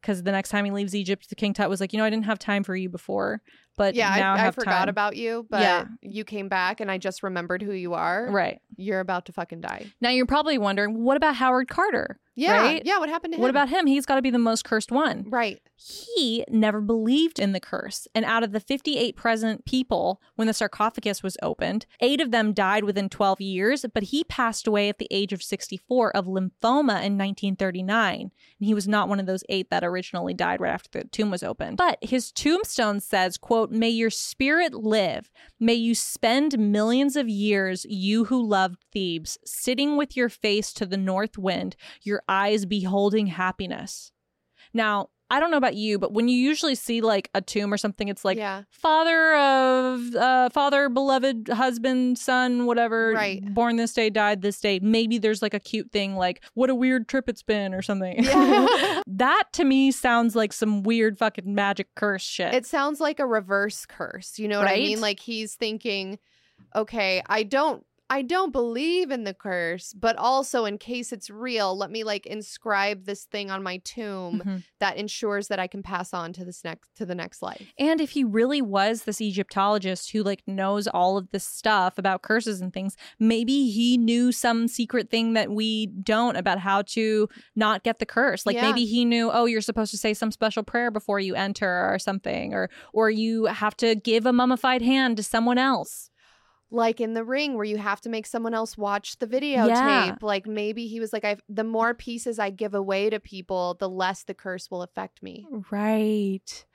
Because the next time he leaves Egypt, the King Tut was like, you know, I didn't have time for you before, but yeah, now I, I, I forgot time. about you, but Yeah. you came back and I just remembered who you are. Right. You're about to fucking die. Now you're probably wondering, what about Howard Carter? Yeah. Right? Yeah. What happened to him? What about him? He's got to be the most cursed one. Right. he never believed in the curse. And out of the 58 present people when the sarcophagus was opened, eight of them died within 12 years, but he passed away at the age of 64 of lymphoma in 1939. And he was not one of those eight that originally died right after the tomb was opened. But his tombstone says, quote, May your spirit live. May you spend millions of years, you who loved Thebes, sitting with your face to the north wind, your eyes beholding happiness. Now, I don't know about you, but when you usually see like a tomb or something, it's like yeah. father of uh, father, beloved husband, son, whatever, Right. born this day, died this day. Maybe there's like a cute thing like what a weird trip it's been or something. Yeah. that to me sounds like some weird fucking magic curse shit. It sounds like a reverse curse. You know what I mean? Like he's thinking, okay, I don't I don't believe in the curse, but also in case it's real, let me like inscribe this thing on my tomb Mhm. that ensures that I can pass on to this next to the next life. And if he really was this Egyptologist who like knows all of this stuff about curses and things, maybe he knew some secret thing that we don't about how to not get the curse. Like Yeah. maybe he knew, oh, you're supposed to say some special prayer before you enter or something, or or you have to give a mummified hand to someone else. Like in the ring where you have to make someone else watch the videotape. Yeah. Like maybe he was like I the more pieces I give away to people, the less the curse will affect me. Right.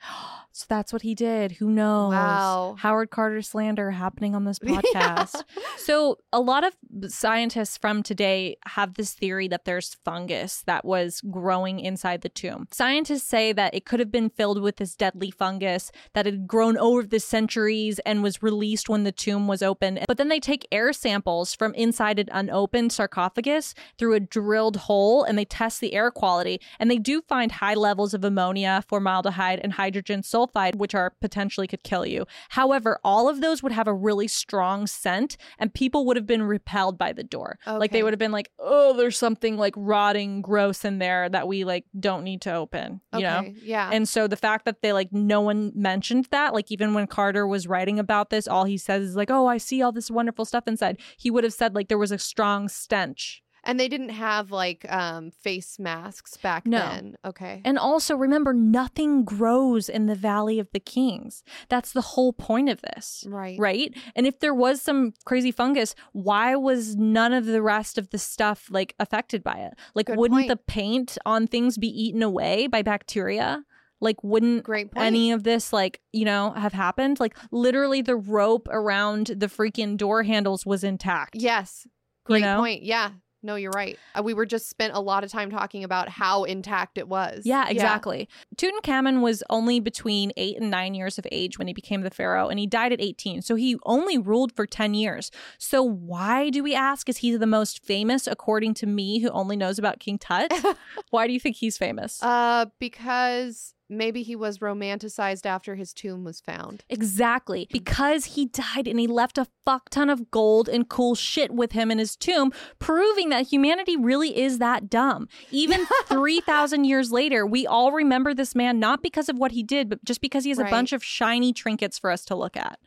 So that's what he did. Who knows? Wow. Howard Carter slander happening on this podcast. So, a lot of scientists from today have this theory that there's fungus that was growing inside the tomb. Scientists say that it could have been filled with this deadly fungus that had grown over the centuries and was released when the tomb was open. But then they take air samples from inside an unopened sarcophagus through a drilled hole and they test the air quality. And they do find high levels of ammonia, formaldehyde, and hydrogen sulfide, which are potentially could kill you. However, all of those would have a really strong scent and people would have been repelled by the door. Like they would have been like, oh, there's something like rotting, gross in there that we like don't need to open, you know? Yeah. And so the fact that they like no one mentioned that, like even when Carter was writing about this, all he says is like, "Oh, I see all this wonderful stuff inside." He would have said like there was a strong stench. And they didn't have like um face masks back No. then. Okay. And also remember, nothing grows in the Valley of the Kings. That's the whole point of this. right. Right? And if there was some crazy fungus, why was none of the rest of the stuff like affected by it? Like, Good wouldn't point. the paint on things be eaten away by bacteria? Like, wouldn't Great point. any of this like you know have happened like literally the rope around the freaking door handles was intact yes. You Great know? point. Yeah. No, you're right. Uh, we were just spent a lot of time talking about how intact it was. yeah exactly tutankhamun was only between eight and nine years of age when he became the pharaoh and he died at 18 so he only ruled for 10 years so why do we ask is he the most famous according to me who only knows about king tut why do you think he's famous Uh, because maybe he was romanticized after his tomb was found. Exactly. Hmm. Because he died and he left a fuck ton of gold and cool shit with him in his tomb, proving that humanity really is that dumb. Even 3,000 years later, we all remember this man not because of what he did, but just because he has Right. a bunch of shiny trinkets for us to look at.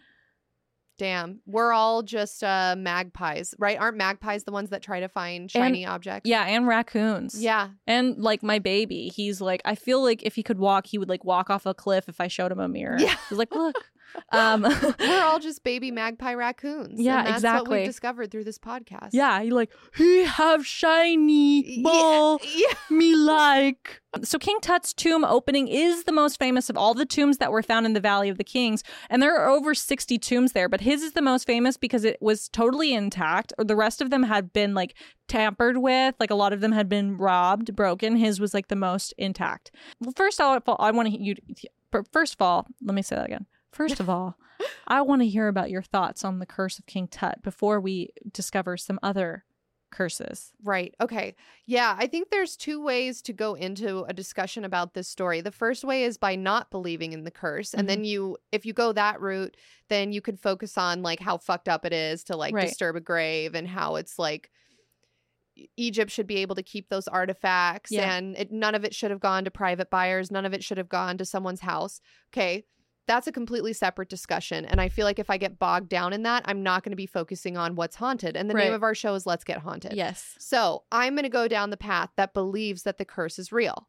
Damn. We're all just uh magpies, right? Aren't magpies the ones that try to find shiny objects? Yeah, and raccoons. Yeah. And like my baby, he's like, I feel like if he could walk, he would like walk off a cliff if I showed him a mirror. Yeah. He's like, look. Um, We're all just baby magpie raccoons. Yeah, that's what exactly. we've discovered through this podcast. yeah, he like, he have shiny Yeah. ball. Yeah. me like. So King Tut's tomb opening is the most famous of all the tombs that were found in the Valley of the Kings, and there are over 60 tombs there, but his is the most famous because it was totally intact. Or the rest of them had been like tampered with, like a lot of them had been robbed, broken. His was like the most intact. Well, first of all, I want to you first of all, let me say that again. First of all, I want to hear about your thoughts on the curse of King Tut before we discover some other curses. Right. Okay. Yeah, I think there's two ways to go into a discussion about this story. The first way is by not believing in the curse. And Mm-hmm. then you if you go that route, then you could focus on like how fucked up it is to like Right. disturb a grave and how it's like Egypt should be able to keep those artifacts Yeah. and it, none of it should have gone to private buyers, none of it should have gone to someone's house. Okay. That's a completely separate discussion. And I feel like if I get bogged down in that, I'm not going to be focusing on what's haunted. And the Right. name of our show is Let's Get Haunted. Yes. So I'm going to go down the path that believes that the curse is real.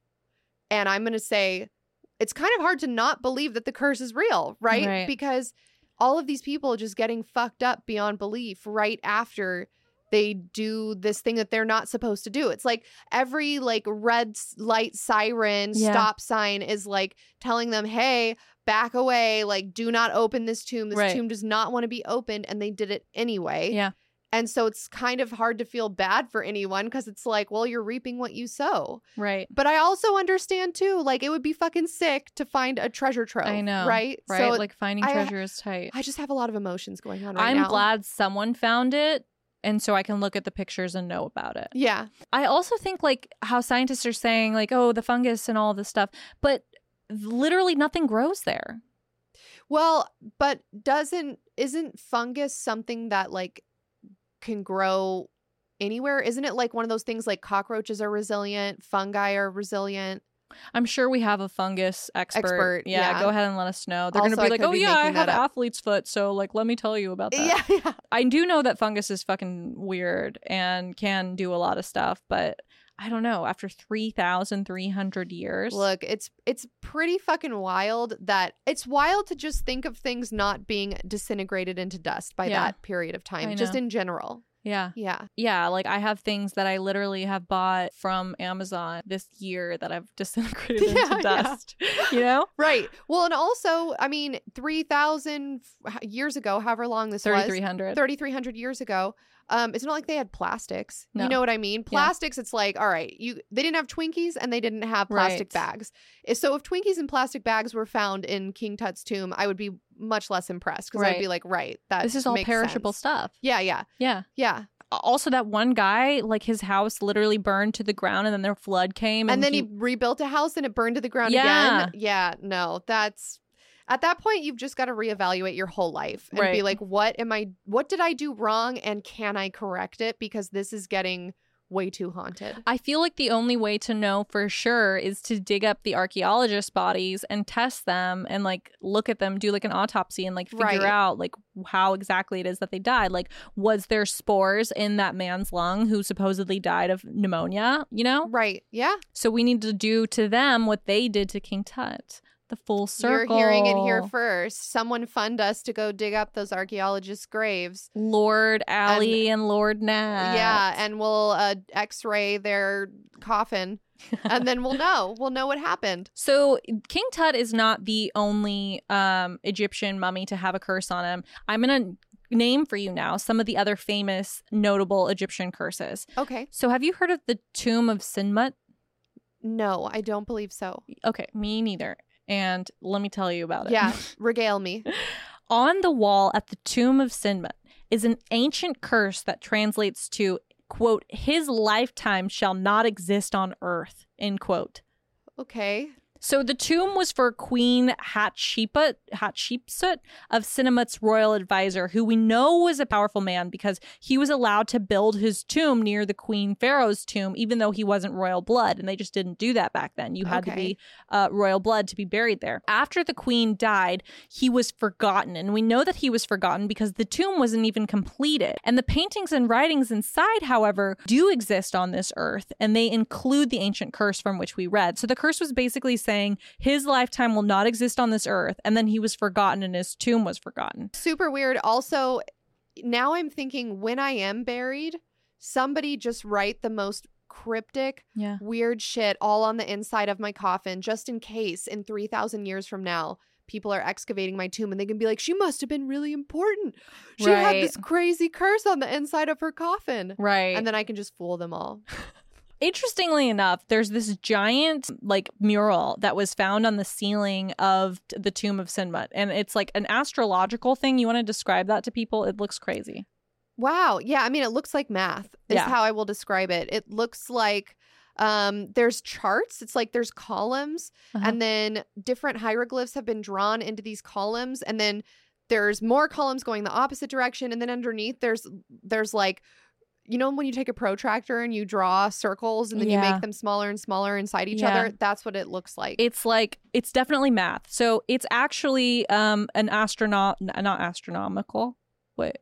And I'm going to say it's kind of hard to not believe that the curse is real, right? Right. Because all of these people just getting fucked up beyond belief right after they do this thing that they're not supposed to do. It's like every like red light siren Yeah. stop sign is like telling them, "Hey, back away, like do not open this tomb. This Right. tomb does not want to be opened." And they did it anyway Yeah. And so it's kind of hard to feel bad for anyone because it's like, well, you're reaping what you sow. Right. But I also understand too, like it would be fucking sick to find a treasure trove. I know. Right? Right. So like finding I- treasure is tight. I just have a lot of emotions going on right I'm now. glad someone found it. And so I can look at the pictures and know about it. Yeah. I also think like how scientists are saying like oh the fungus and all this stuff, but literally nothing grows there. Well, but doesn't isn't fungus something that like can grow anywhere? Isn't it like one of those things like cockroaches are resilient, fungi are resilient? I'm sure we have a fungus expert. Expert, yeah, yeah. go ahead and let us know. They're gonna I be like, oh be yeah, I have up. athlete's foot, so like let me tell you about that. Yeah, yeah. I do know that fungus is fucking weird and can do a lot of stuff, but I don't know. After three thousand three hundred years, Look, it's it's pretty fucking wild that it's wild to just think of things not being disintegrated into dust by Yeah. that period of time, just in general. Yeah, Yeah. yeah. Like I have things that I literally have bought from Amazon this year that I've disintegrated Yeah, into yeah. dust. You know, Right. Well, and also, I mean, 3,000 years ago, however long this thirty was, three hundred. 3,300 years ago, um, it's not like they had plastics. No. You know what I mean? Plastics, it's like, all right, you they didn't have Twinkies and they didn't have plastic Right. bags. So if Twinkies and plastic bags were found in King Tut's tomb, I would be much less impressed because I'd be like, right, that This is all perishable sense. stuff. Yeah, yeah, Yeah. yeah. Also, that one guy, like his house literally burned to the ground, and then their flood came, And, and, then he, he rebuilt a house and it burned to the ground Yeah. again. Yeah, no, that's at that point you've just got to reevaluate your whole life and be like, what am I? What did I do wrong, and can I correct it? Because this is getting way too haunted. I feel like the only way to know for sure is to dig up the archaeologists' bodies and test them and like look at them, do like an autopsy and like figure Right. out like how exactly it is that they died. Like, was there spores in that man's lung who supposedly died of pneumonia? You know? Right? Yeah. So we need to do to them what they did to King Tut. The full circle. You're hearing it here first. Someone fund us to go dig up those archaeologists' graves. Lord Aly and, Lord Nat. Yeah, and we'll uh, X-ray their coffin, and then we'll know. We'll know what happened. So King Tut is not the only um, Egyptian mummy to have a curse on him. I'm gonna name for you now some of the other famous, notable Egyptian curses. Okay. So have you heard of the tomb of Senmut? No, I don't believe so. Okay, me neither. And let me tell you about it. Yeah, regale me. On the wall at the tomb of Senmut is an ancient curse that translates to quote his lifetime shall not exist on earth end quote Okay. So the tomb was for Queen Hatshepsut, Hatshepsut of Senenmut's royal advisor, who we know was a powerful man because he was allowed to build his tomb near the Queen Pharaoh's tomb, even though he wasn't royal blood, and they just didn't do that back then. You had to be uh, royal blood to be buried there. After the queen died, he was forgotten, and we know that he was forgotten because the tomb wasn't even completed. And the paintings and writings inside, however, do exist on this earth, and they include the ancient curse from which we read. So the curse was basically saying his lifetime will not exist on this earth, and then he was forgotten, and his tomb was forgotten. Super weird. Also, now I'm thinking when I am buried, somebody just write the most cryptic, Yeah. weird shit all on the inside of my coffin, just in case in 3,000 years from now, people are excavating my tomb and they can be like, she must have been really important. She had this crazy curse on the inside of her coffin. Right. And then I can just fool them all. Interestingly enough, there's this giant like mural that was found on the ceiling of the tomb of Senmut, and it's like an astrological thing. You want to describe that to people? It looks crazy. Wow. Yeah. I mean, it looks like math, is Yeah. how I will describe it. It looks like um there's charts it's like there's columns Uh-huh. and then different hieroglyphs have been drawn into these columns and then there's more columns going the opposite direction and then underneath there's there's like you know when you take a protractor and you draw circles and then you make them smaller and smaller inside each Yeah. other that's what it looks like It's like it's definitely math. So it's actually um an astronaut, not astronomical. Wait.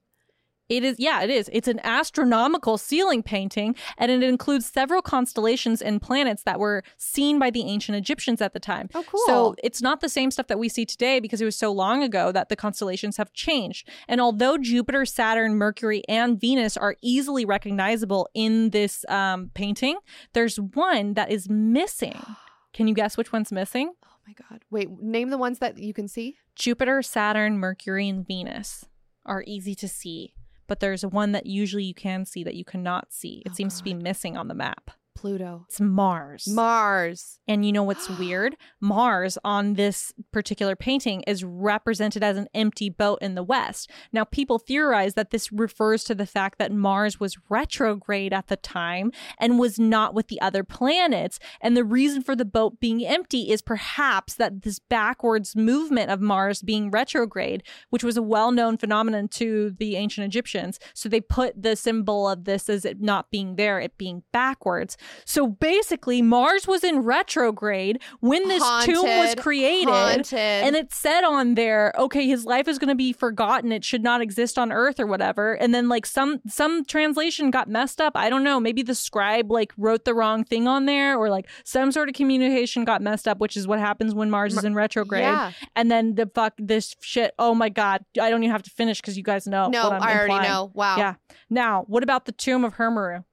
It is, yeah, it is. It's an astronomical ceiling painting, and it includes several constellations and planets that were seen by the ancient Egyptians at the time. oh cool So it's not the same stuff that we see today because it was so long ago that the constellations have changed. And although Jupiter, Saturn, Mercury, and Venus are easily recognizable in this um, painting, there's one that is missing. Can you guess which one's missing? oh my god wait name the ones that you can see Jupiter, Saturn, Mercury, and Venus are easy to see. But there's one that usually you can see that you cannot see. It Oh, seems to be ah. missing on the map. Pluto. It's Mars. Mars. And you know what's weird? Mars on this particular painting is represented as an empty boat in the west. Now, people theorize that this refers to the fact that Mars was retrograde at the time and was not with the other planets. And the reason for the boat being empty is perhaps that this backwards movement of Mars being retrograde, which was a well known phenomenon to the ancient Egyptians. So they put the symbol of this as it not being there, it being backwards. So basically, Mars was in retrograde when this tomb was created. Haunted. And it said on there, okay, his life is going to be forgotten. It should not exist on Earth or whatever. And then like some some translation got messed up. I don't know. Maybe the scribe like wrote the wrong thing on there, or like some sort of communication got messed up, which is what happens when Mars is in retrograde. Yeah. And then the fuck this shit. Oh my god, I don't even have to finish because you guys know. no, I already implying. know. Wow. Yeah. Now, what about the tomb of Hermeru?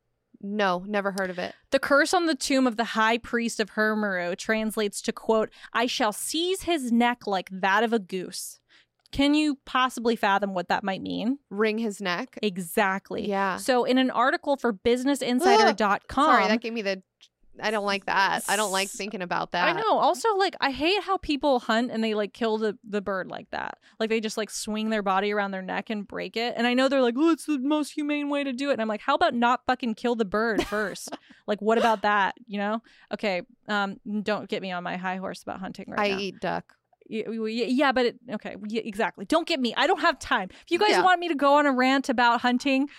No, never heard of it. The curse on the tomb of the high priest of Hermeru translates to quote, I shall seize his neck like that of a goose. Can you possibly fathom what that might mean? Wring his neck. Exactly. Yeah. So in an article for businessinsider.com, Sorry, that gave me the. I don't like that. I don't like thinking about that. I know. Also, like, I hate how people hunt and they like kill the, the bird like that. Like, they just like swing their body around their neck and break it. And I know they're like, oh, it's the most humane way to do it. And I'm like, how about not fucking kill the bird first? like, what about that? You know? Okay. Um, don't get me on my high horse about hunting right I now. eat duck. Yeah, but it, okay, yeah, exactly. Don't get me. I don't have time. If you guys Yeah. want me to go on a rant about hunting,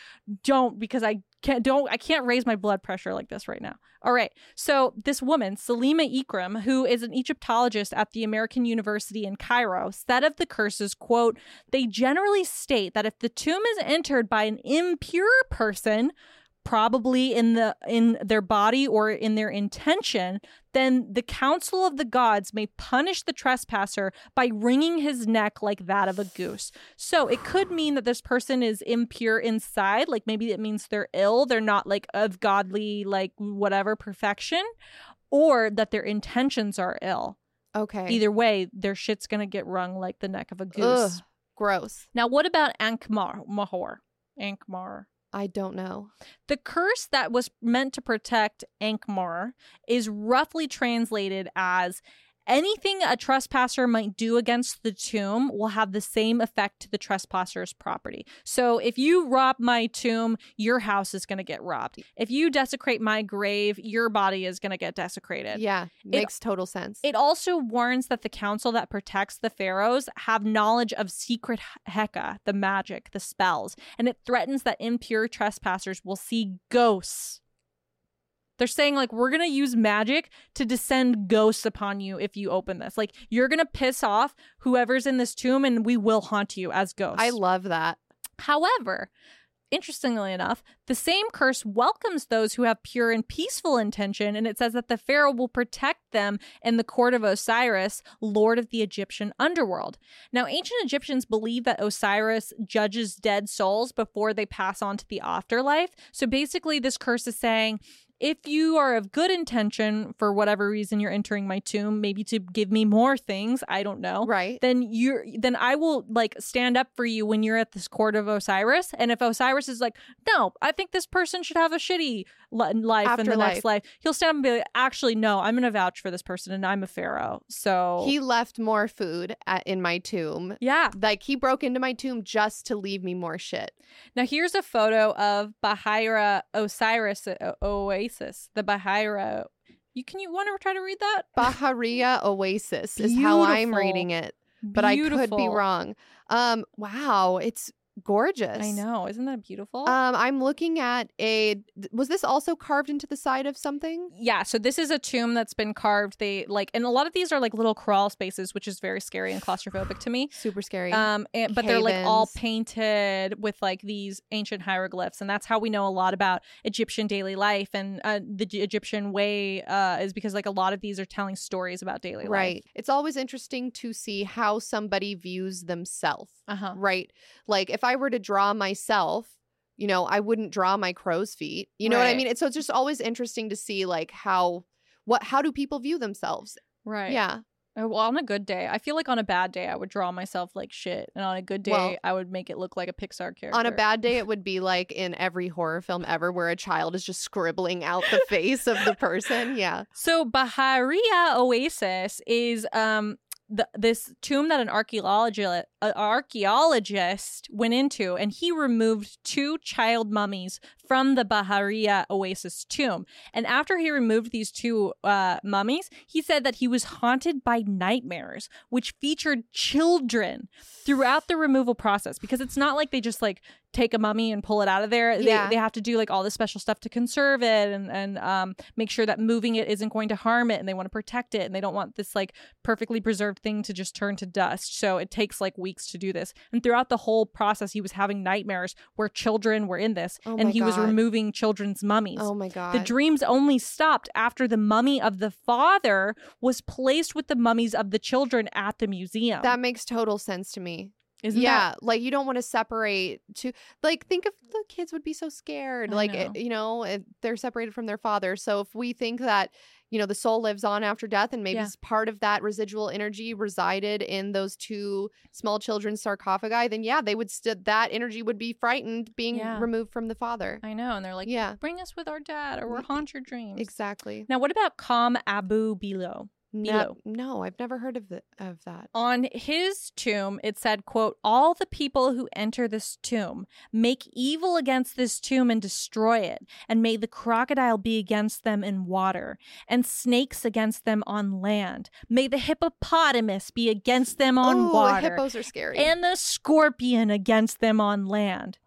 don't because I can't. Don't I can't raise my blood pressure like this right now. All right. So this woman, Salima Ikram, who is an Egyptologist at the American University in Cairo, said of the curses, "quote They generally state that if the tomb is entered by an impure person." Probably in the in their body or in their intention then the council of the gods may punish the trespasser by wringing his neck like that of a goose so it could mean that this person is impure inside like maybe it means they're ill they're not like of godly like whatever perfection or that their intentions are ill Okay. either way their shit's gonna get wrung like the neck of a goose Ugh, gross. now what about ankmar mahor ankmar I don't know. the curse that was meant to protect Ankmar is roughly translated as anything a trespasser might do against the tomb will have the same effect to the trespasser's property. So if you rob my tomb, your house is going to get robbed. If you desecrate my grave, your body is going to get desecrated. Yeah, makes total sense. It also warns that the council that protects the pharaohs have knowledge of secret Heka, the magic, the spells, and it threatens that impure trespassers will see ghosts. They're saying, like, we're going to use magic to descend ghosts upon you if you open this. Like, you're going to piss off whoever's in this tomb and we will haunt you as ghosts. I love that. However, interestingly enough, the same curse welcomes those who have pure and peaceful intention, and it says that the Pharaoh will protect them in the court of Osiris, lord of the Egyptian underworld. Now, ancient Egyptians believe that Osiris judges dead souls before they pass on to the afterlife. So basically, this curse is saying, if you are of good intention for whatever reason you're entering my tomb, maybe to give me more things, I don't know Right. then you're then I will like stand up for you when you're at this court of Osiris. And if Osiris is like, no, I think this person should have a shitty li- life and the next life, he'll stand up and be like, actually, no, I'm gonna vouch for this person, and I'm a pharaoh. So He left more food at, in my tomb. yeah. Like he broke into my tomb just to leave me more shit. Now here's a photo of Bahira Osiris uh, Oasis, the Bahira. You can you want to try to read that? Bahariya Oasis is how I'm reading it, but I could be wrong. Um, wow, it's gorgeous. I know, isn't that beautiful? Um, I'm looking at a. Was this also carved into the side of something? Yeah, so this is a tomb that's been carved. They like, and a lot of these are like little crawl spaces, which is very scary and claustrophobic to me. Super scary. Um, and, but they're like all painted with like these ancient hieroglyphs, and that's how we know a lot about Egyptian daily life and uh, the J- Egyptian way. Uh, is because like a lot of these are telling stories about daily life. right. It's always interesting to see how somebody views themselves. Uh huh. Right. Like if I were to draw myself, you know, I wouldn't draw my crow's feet. You know what I mean? It's so it's just always interesting to see like how what how do people view themselves? Right. Yeah. Oh, well, on a good day, I feel like on a bad day, I would draw myself like shit, and on a good day, Well- I would make it look like a Pixar character. On a bad day, it would be like in every horror film ever where a child is just scribbling out the face of the person. Yeah. So Bahariya Oasis is um the, this tomb that an archaeologist archaeologist went into, and he removed two child mummies from the Bahariya Oasis tomb. And after he removed these two uh, mummies, he said that he was haunted by nightmares, which featured children throughout the removal process. Because it's not like they just like take a mummy and pull it out of there. Yeah. They, they have to do like all this special stuff to conserve it and and um, make sure that moving it isn't going to harm it, and they want to protect it, and they don't want this like perfectly preserved thing to just turn to dust. So it takes like weeks to do this. And throughout the whole process, he was having nightmares where children were in this, Oh and he was removing children's mummies. Oh my God. The dreams only stopped after the mummy of the father was placed with the mummies of the children at the museum. that makes total sense to me. Isn't yeah, that like you don't want to separate to like think if the kids would be so scared, I like eh, know. it, you know, if they're separated from their father. So if we think that you know the soul lives on after death, and maybe Yeah. part of that residual energy resided in those two small children's sarcophagi, then yeah, they would st- that energy would be frightened being Yeah. removed from the father. I know, and they're like, yeah, bring us with our dad, or we'll haunt your dreams. exactly. Now, what about Kom Abu Billo? No, Bilo. no, I've never heard of the, of that. On his tomb, it said, quote, all the people who enter this tomb make evil against this tomb and destroy it, and may the crocodile be against them in water, and snakes against them on land. May the hippopotamus be against them on Ooh, water, hippos are scary. and the scorpion against them on land.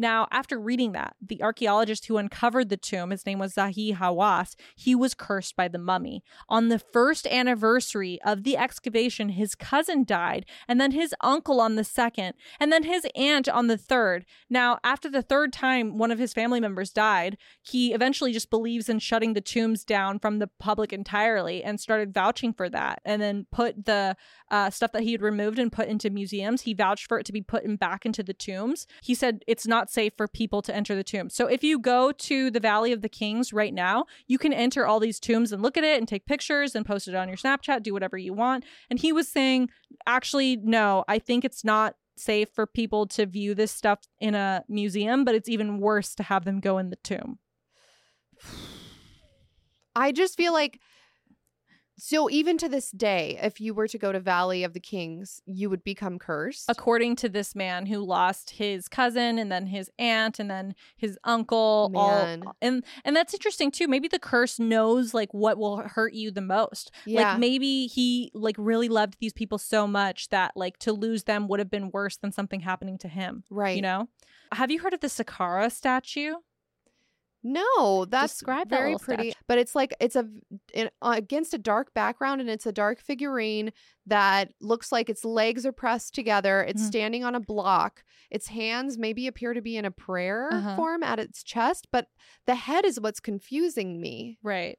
Now, after reading that, the archaeologist who uncovered the tomb, his name was Zahi Hawass, he was cursed by the mummy. On the first anniversary of the excavation, his cousin died, and then his uncle on the second, and then his aunt on the third. Now, after the third time one of his family members died, he eventually just believes in shutting the tombs down from the public entirely and started vouching for that, and then put the uh, stuff that he had removed and put into museums. He vouched for it to be put in back into the tombs. He said it's not safe for people to enter the tombs. So if you go to the Valley of the Kings right now, you can enter all these tombs and look at it and take pictures and post it on your Snapchat, do whatever you want. And he was saying, actually, no, I think it's not safe for people to view this stuff in a museum, but it's even worse to have them go in the tomb. I just feel like so even to this day, if you were to go to Valley of the Kings, you would become cursed. according to this man who lost his cousin and then his aunt and then his oh, uncle Man. all and and that's interesting too maybe the curse knows like what will hurt you the most yeah. like maybe he like really loved these people so much that like to lose them would have been worse than something happening to him right. you know have you heard of the Saqqara statue No, that's Describe very little pretty. statue. But it's like it's a in, uh, against a dark background, and it's a dark figurine that looks like its legs are pressed together. It's Mhm. standing on a block. Its hands maybe appear to be in a prayer Uh-huh. form at its chest, but the head is what's confusing me. right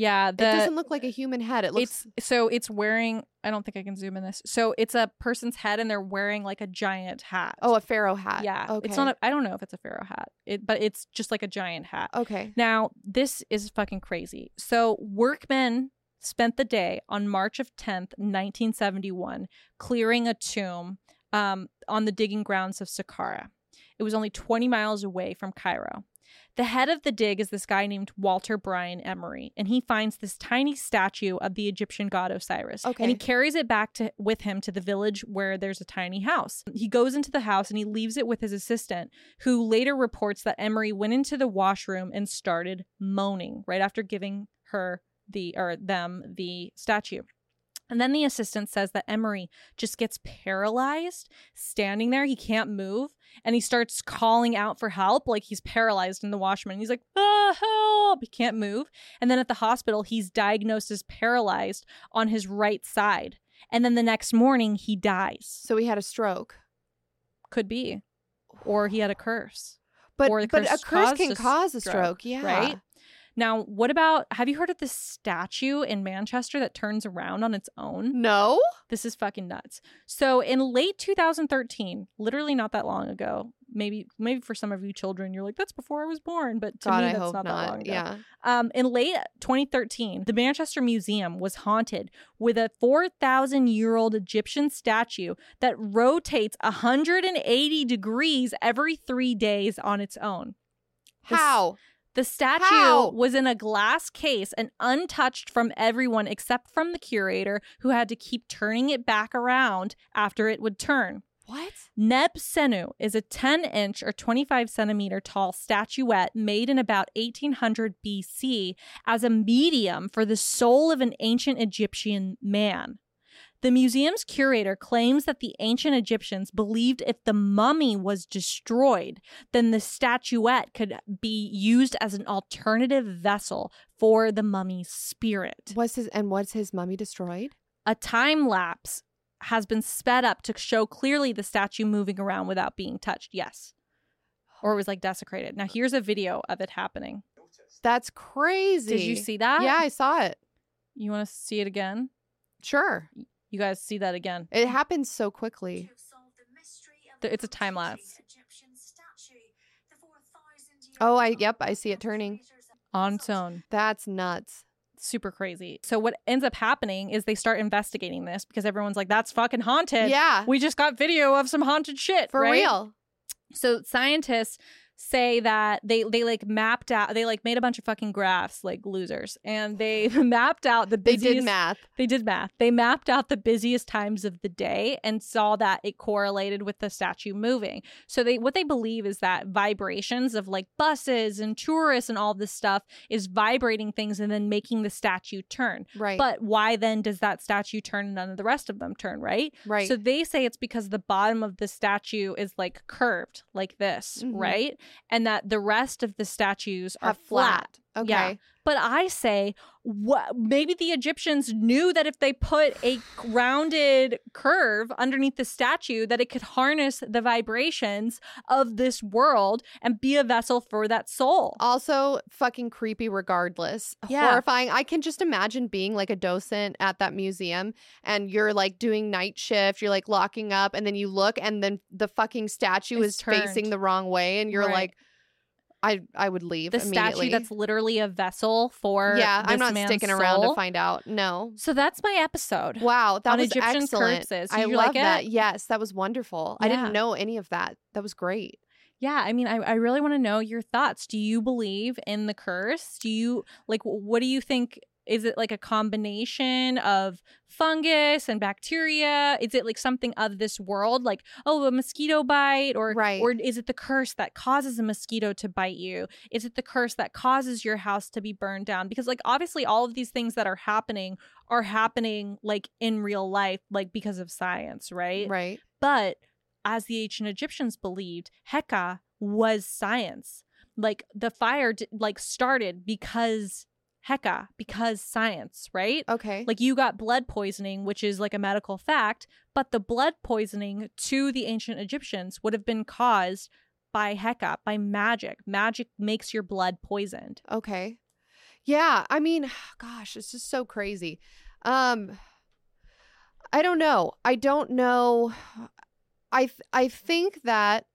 yeah the it doesn't look like a human head. It looks it's so it's wearing i don't think i can zoom in this so it's a person's head and they're wearing like a giant hat oh a pharaoh hat. Yeah, okay. it's not. A, I don't know if it's a pharaoh hat, it, but it's just like a giant hat. okay. Now, this is fucking crazy. So, workmen spent the day on March of 10th, 1971, clearing a tomb um, on the digging grounds of Saqqara. It was only 20 miles away from Cairo. The head of the dig is this guy named Walter Bryan Emery, and he finds this tiny statue of the Egyptian god Osiris. Okay. And he carries it back to with him to the village where there's a tiny house. He goes into the house and he leaves it with his assistant, who later reports that Emery went into the washroom and started moaning right after giving her the or them the statue. And then the assistant says that Emery just gets paralyzed standing there. He can't move. And he starts calling out for help, like he's paralyzed in the washroom. And he's like, ah, help. He can't move. And then at the hospital, he's diagnosed as paralyzed on his right side. And then the next morning, he dies. So he had a stroke. Could be. Or he had a curse. But but a curse can a cause a stroke. Yeah. right? Now, what about have you heard of this statue in Manchester that turns around on its own? No. This is fucking nuts. So, in late 2013, literally not that long ago, maybe maybe for some of you children, you're like, that's before I was born. But to God, me, I that's hope not, not. that long ago. Yeah. Um, in late 2013, the Manchester Museum was haunted with a 4,000 year old Egyptian statue that rotates 180 degrees every three days on its own. The s- How? The statue How? was in a glass case and untouched from everyone except from the curator, who had to keep turning it back around after it would turn. What? Neb Senu is a 10 inch or 25 centimeter tall statuette made in about 1800 BC as a medium for the soul of an ancient Egyptian man. The museum's curator claims that the ancient Egyptians believed if the mummy was destroyed, then the statuette could be used as an alternative vessel for the mummy's spirit. Was his and was his mummy destroyed? A time lapse has been sped up to show clearly the statue moving around without being touched. Yes. Or it was like desecrated. Now here's a video of it happening. That's crazy. Did you see that? Yeah, I saw it. You want to see it again? Sure. You guys see that again. It happens so quickly. It's a time lapse. Oh, I yep, I see it turning. On its own. That's nuts. Super crazy. So what ends up happening is they start investigating this because everyone's like, that's fucking haunted. Yeah. We just got video of some haunted shit. For right? real. So scientists say that they they like mapped out they like made a bunch of fucking graphs like losers and they mapped out the They busiest did math. they did math they mapped out the busiest times of the day and saw that it correlated with the statue moving so they what they believe is that vibrations of like buses and tourists and all this stuff is vibrating things and then making the statue turn Right. but why then does that statue turn and none of the rest of them turn right right. so they say it's because the bottom of the statue is like curved like this, Mhm. right? And that the rest of the statues are flat. flat. Okay. Yeah. But I say, what? Maybe the Egyptians knew that if they put a rounded curve underneath the statue, that it could harness the vibrations of this world and be a vessel for that soul. Also, fucking creepy regardless. Yeah. Horrifying. I can just imagine being like a docent at that museum and you're like doing night shift, you're like locking up, and then you look and then the fucking statue It's is facing the wrong way, and you're Right. like, I I would leave the statue that's literally a vessel for yeah, I'm not sticking around to find out. No. So that's my episode. Wow, that On was Egyptian excellent. corpses. I you love like that. it? Yes, that was wonderful. I didn't know any of that. That was great. Yeah, I mean, I, I really want to know your thoughts. Do you believe in the curse? Do you like what do you think? Is it like a combination of fungus and bacteria? Is it like something of this world, like oh, a mosquito bite, or Right. or is it the curse that causes a mosquito to bite you? Is it the curse that causes your house to be burned down? Because like obviously, all of these things that are happening are happening like in real life, like because of science, right? Right. But as the ancient Egyptians believed, Heka was science. Like the fire d- like started because Heka, because science, right? Okay. Like you got blood poisoning, which is like a medical fact, but the blood poisoning to the ancient Egyptians would have been caused by Heka, by magic. Magic makes your blood poisoned. Okay. Yeah, I mean, gosh, it's just so crazy. Um I don't know. I don't know. I th- I think that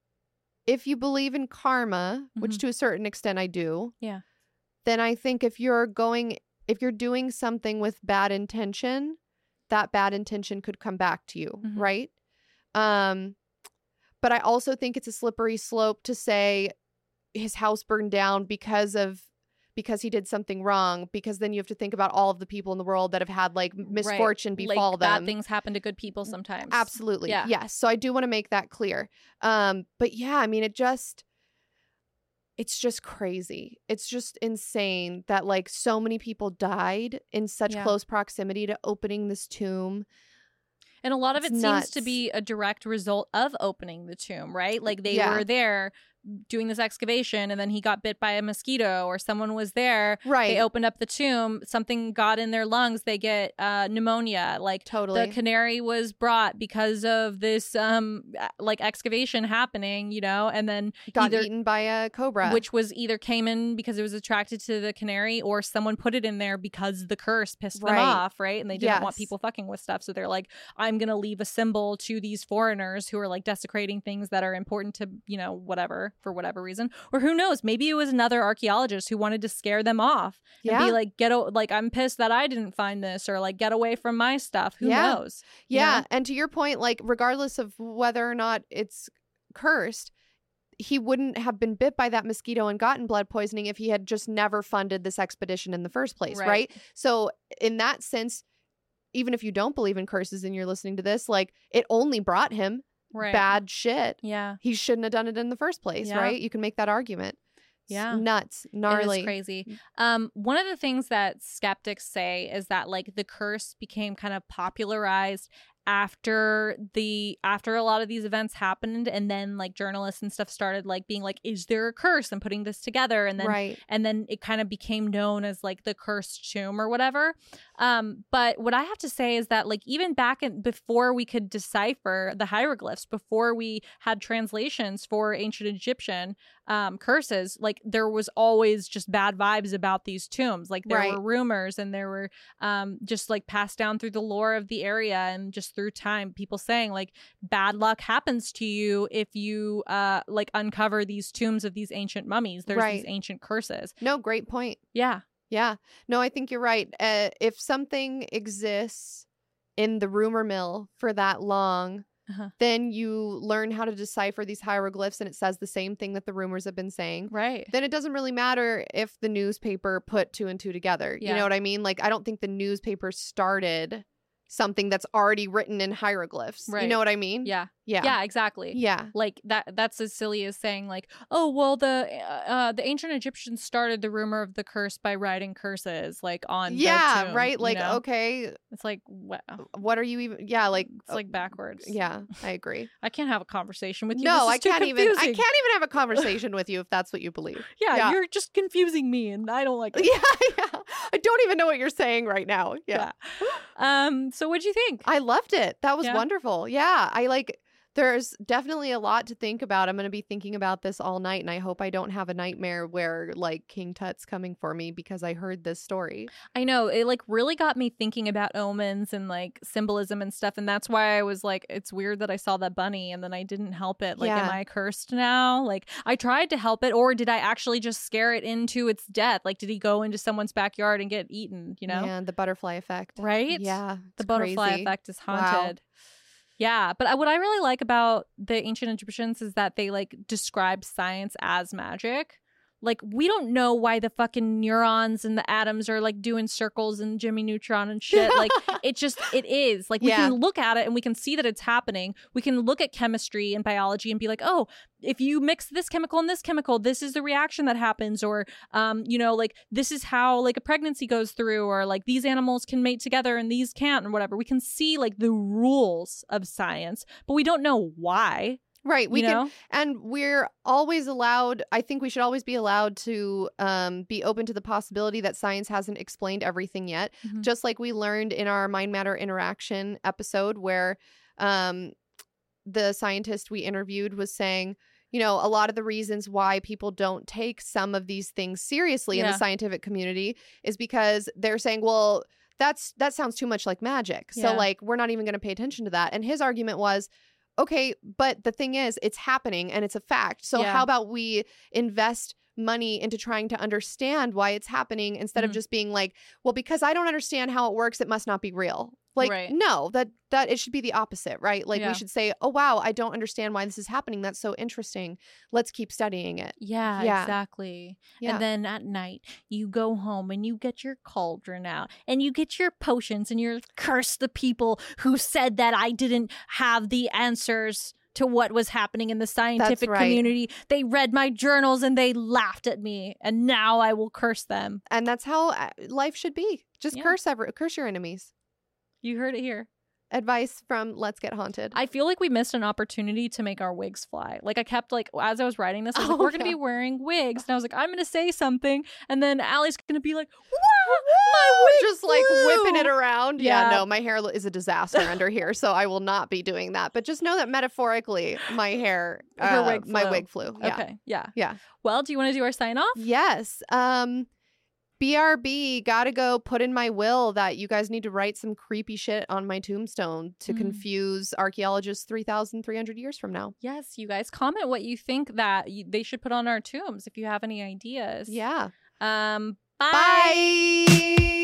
if you believe in karma, which Mhm. to a certain extent I do. Yeah. Then I think if you're going if you're doing something with bad intention, that bad intention could come back to you, Mhm. right? Um but I also think it's a slippery slope to say his house burned down because of because he did something wrong because then you have to think about all of the people in the world that have had like misfortune befall like, them Bad things happen to good people sometimes. absolutely Yeah. yes so i do want to make that clear um but yeah i mean it just it's just crazy it's just insane that like so many people died in such Yeah. close proximity to opening this tomb And a lot of It's it seems to be a direct result of opening the tomb, right? Like they Yeah. were there doing this excavation and then he got bit by a mosquito or someone was there Right. they opened up the tomb something got in their lungs they get uh, pneumonia like Totally. the canary was brought because of this um like excavation happening you know and then Got either eaten by a cobra. which was either came in because it was attracted to the canary or someone put it in there because the curse pissed them off right and they didn't want people fucking with stuff so they're like i'm gonna leave a symbol to these foreigners who are like desecrating things that are important to you know whatever for whatever reason or who knows maybe it was another archaeologist who wanted to scare them off and yeah. be like get o- like i'm pissed that i didn't find this or like get away from my stuff who Yeah. knows you Yeah, know? and to your point, like regardless of whether or not it's cursed, he wouldn't have been bit by that mosquito and gotten blood poisoning if he had just never funded this expedition in the first place, right? Right. So, in that sense, even if you don't believe in curses and you're listening to this, like it only brought him right bad shit. yeah He shouldn't have done it in the first place, Yeah. right? You can make that argument. It's Yeah. nuts, gnarly. Crazy. Um, one of the things that skeptics say is that like the curse became kind of popularized after the after a lot of these events happened and then like journalists and stuff started like being like is there a curse and putting this together and then right. and then it kind of became known as like the cursed tomb or whatever um but what i have to say is that like even back in before we could decipher the hieroglyphs before we had translations for ancient egyptian um curses like there was always just bad vibes about these tombs like there Right. were rumors and there were um just like passed down through the lore of the area and just through time people saying like bad luck happens to you if you uh like uncover these tombs of these ancient mummies there's Right. these ancient curses No, great point. yeah Yeah. No, I think you're right. Uh, if something exists in the rumor mill for that long, Uh-huh. then you learn how to decipher these hieroglyphs and it says the same thing that the rumors have been saying. right Then it doesn't really matter if the newspaper put two and two together. You know what I mean? Like, I don't think the newspaper started something that's already written in hieroglyphs. Right. You know what I mean? yeah Yeah. yeah exactly Yeah. like that that's as silly as saying like oh well the uh, uh the ancient egyptians started the rumor of the curse by writing curses like on Yeah, tomb, right? you Like, know? okay, it's like wow what are you even? Yeah, like, it's like backwards yeah, I agree. i can't have a conversation with you No, I can't even. I can't even have a conversation with you if that's what you believe. yeah, yeah. you're just confusing me and i don't like it Yeah, yeah. I don't even know what you're saying right now. Yeah. um so what'd you think I loved it. That was Yeah? wonderful. Yeah. I like there's definitely a lot to think about. I'm going to be thinking about this all night and I hope I don't have a nightmare where like King Tut's coming for me because I heard this story. I know it like really got me thinking about omens and like symbolism and stuff, and that's why I was like, it's weird that I saw that bunny and then I didn't help it. Like, am I cursed now? Like, I tried to help it, or did I actually just scare it into its death? Like, did he go into someone's backyard and get eaten? You know, Man, the butterfly effect. right? Yeah. the butterfly crazy. effect is Wow. Yeah, but uh, what I really like about the ancient Egyptians is that they like describe science as magic. Like we don't know why the fucking neurons and the atoms are like doing circles and Jimmy Neutron and shit. Like it just it is. Like we Yeah. can look at it and we can see that it's happening. We can look at chemistry and biology and be like, "Oh, if you mix this chemical and this chemical, this is the reaction that happens or um you know, like this is how like a pregnancy goes through or like these animals can mate together and these can't and whatever. We can see like the rules of science, but we don't know why. Right. We you can and we're always allowed i think we should always be allowed to um, be open to the possibility that science hasn't explained everything yet. Mhm. just like we learned in our mind matter interaction episode where um, the scientist we interviewed was saying you know a lot of the reasons why people don't take some of these things seriously in the scientific community is because they're saying well that's that sounds too much like magic. So like we're not even going to pay attention to that. And his argument was okay but the thing is it's happening and it's a fact so Yeah. how about we invest money into trying to understand why it's happening instead of Mhm. just being like well because i don't understand how it works it must not be real like Right. no that that it should be the opposite right like Yeah. we should say oh wow i don't understand why this is happening that's so interesting let's keep studying it Yeah, Yeah. exactly. Yeah. And then at night, you go home and you get your cauldron out and you get your potions and you curse the people who said that I didn't have the answers to what was happening in the scientific right. community. They read my journals and they laughed at me, and now I will curse them. and that's how uh, life should be just Yeah. curse every curse your enemies You heard it here. advice from Let's Get Haunted. I feel like we missed an opportunity to make our wigs fly. Like I kept like as I was writing this, I was like, Oh, we're gonna be wearing wigs, and I was like, I'm gonna say something, and then Aly's gonna be like, "Whoa, my wig just like whipping it around. Yeah. Yeah. no, my hair is a disaster under here, so I will not be doing that. But just know that metaphorically, my hair, Her uh, wig my wig flew. Yeah. Okay, yeah, Yeah. Well, do you want to do our sign off? Yes. Um BRB gotta go put in my will that you guys need to write some creepy shit on my tombstone to Mm. confuse archaeologists 3,300 years from now. Yes, you guys comment what you think that you, they should put on our tombs if you have any ideas. Yeah. Um. Bye. Bye.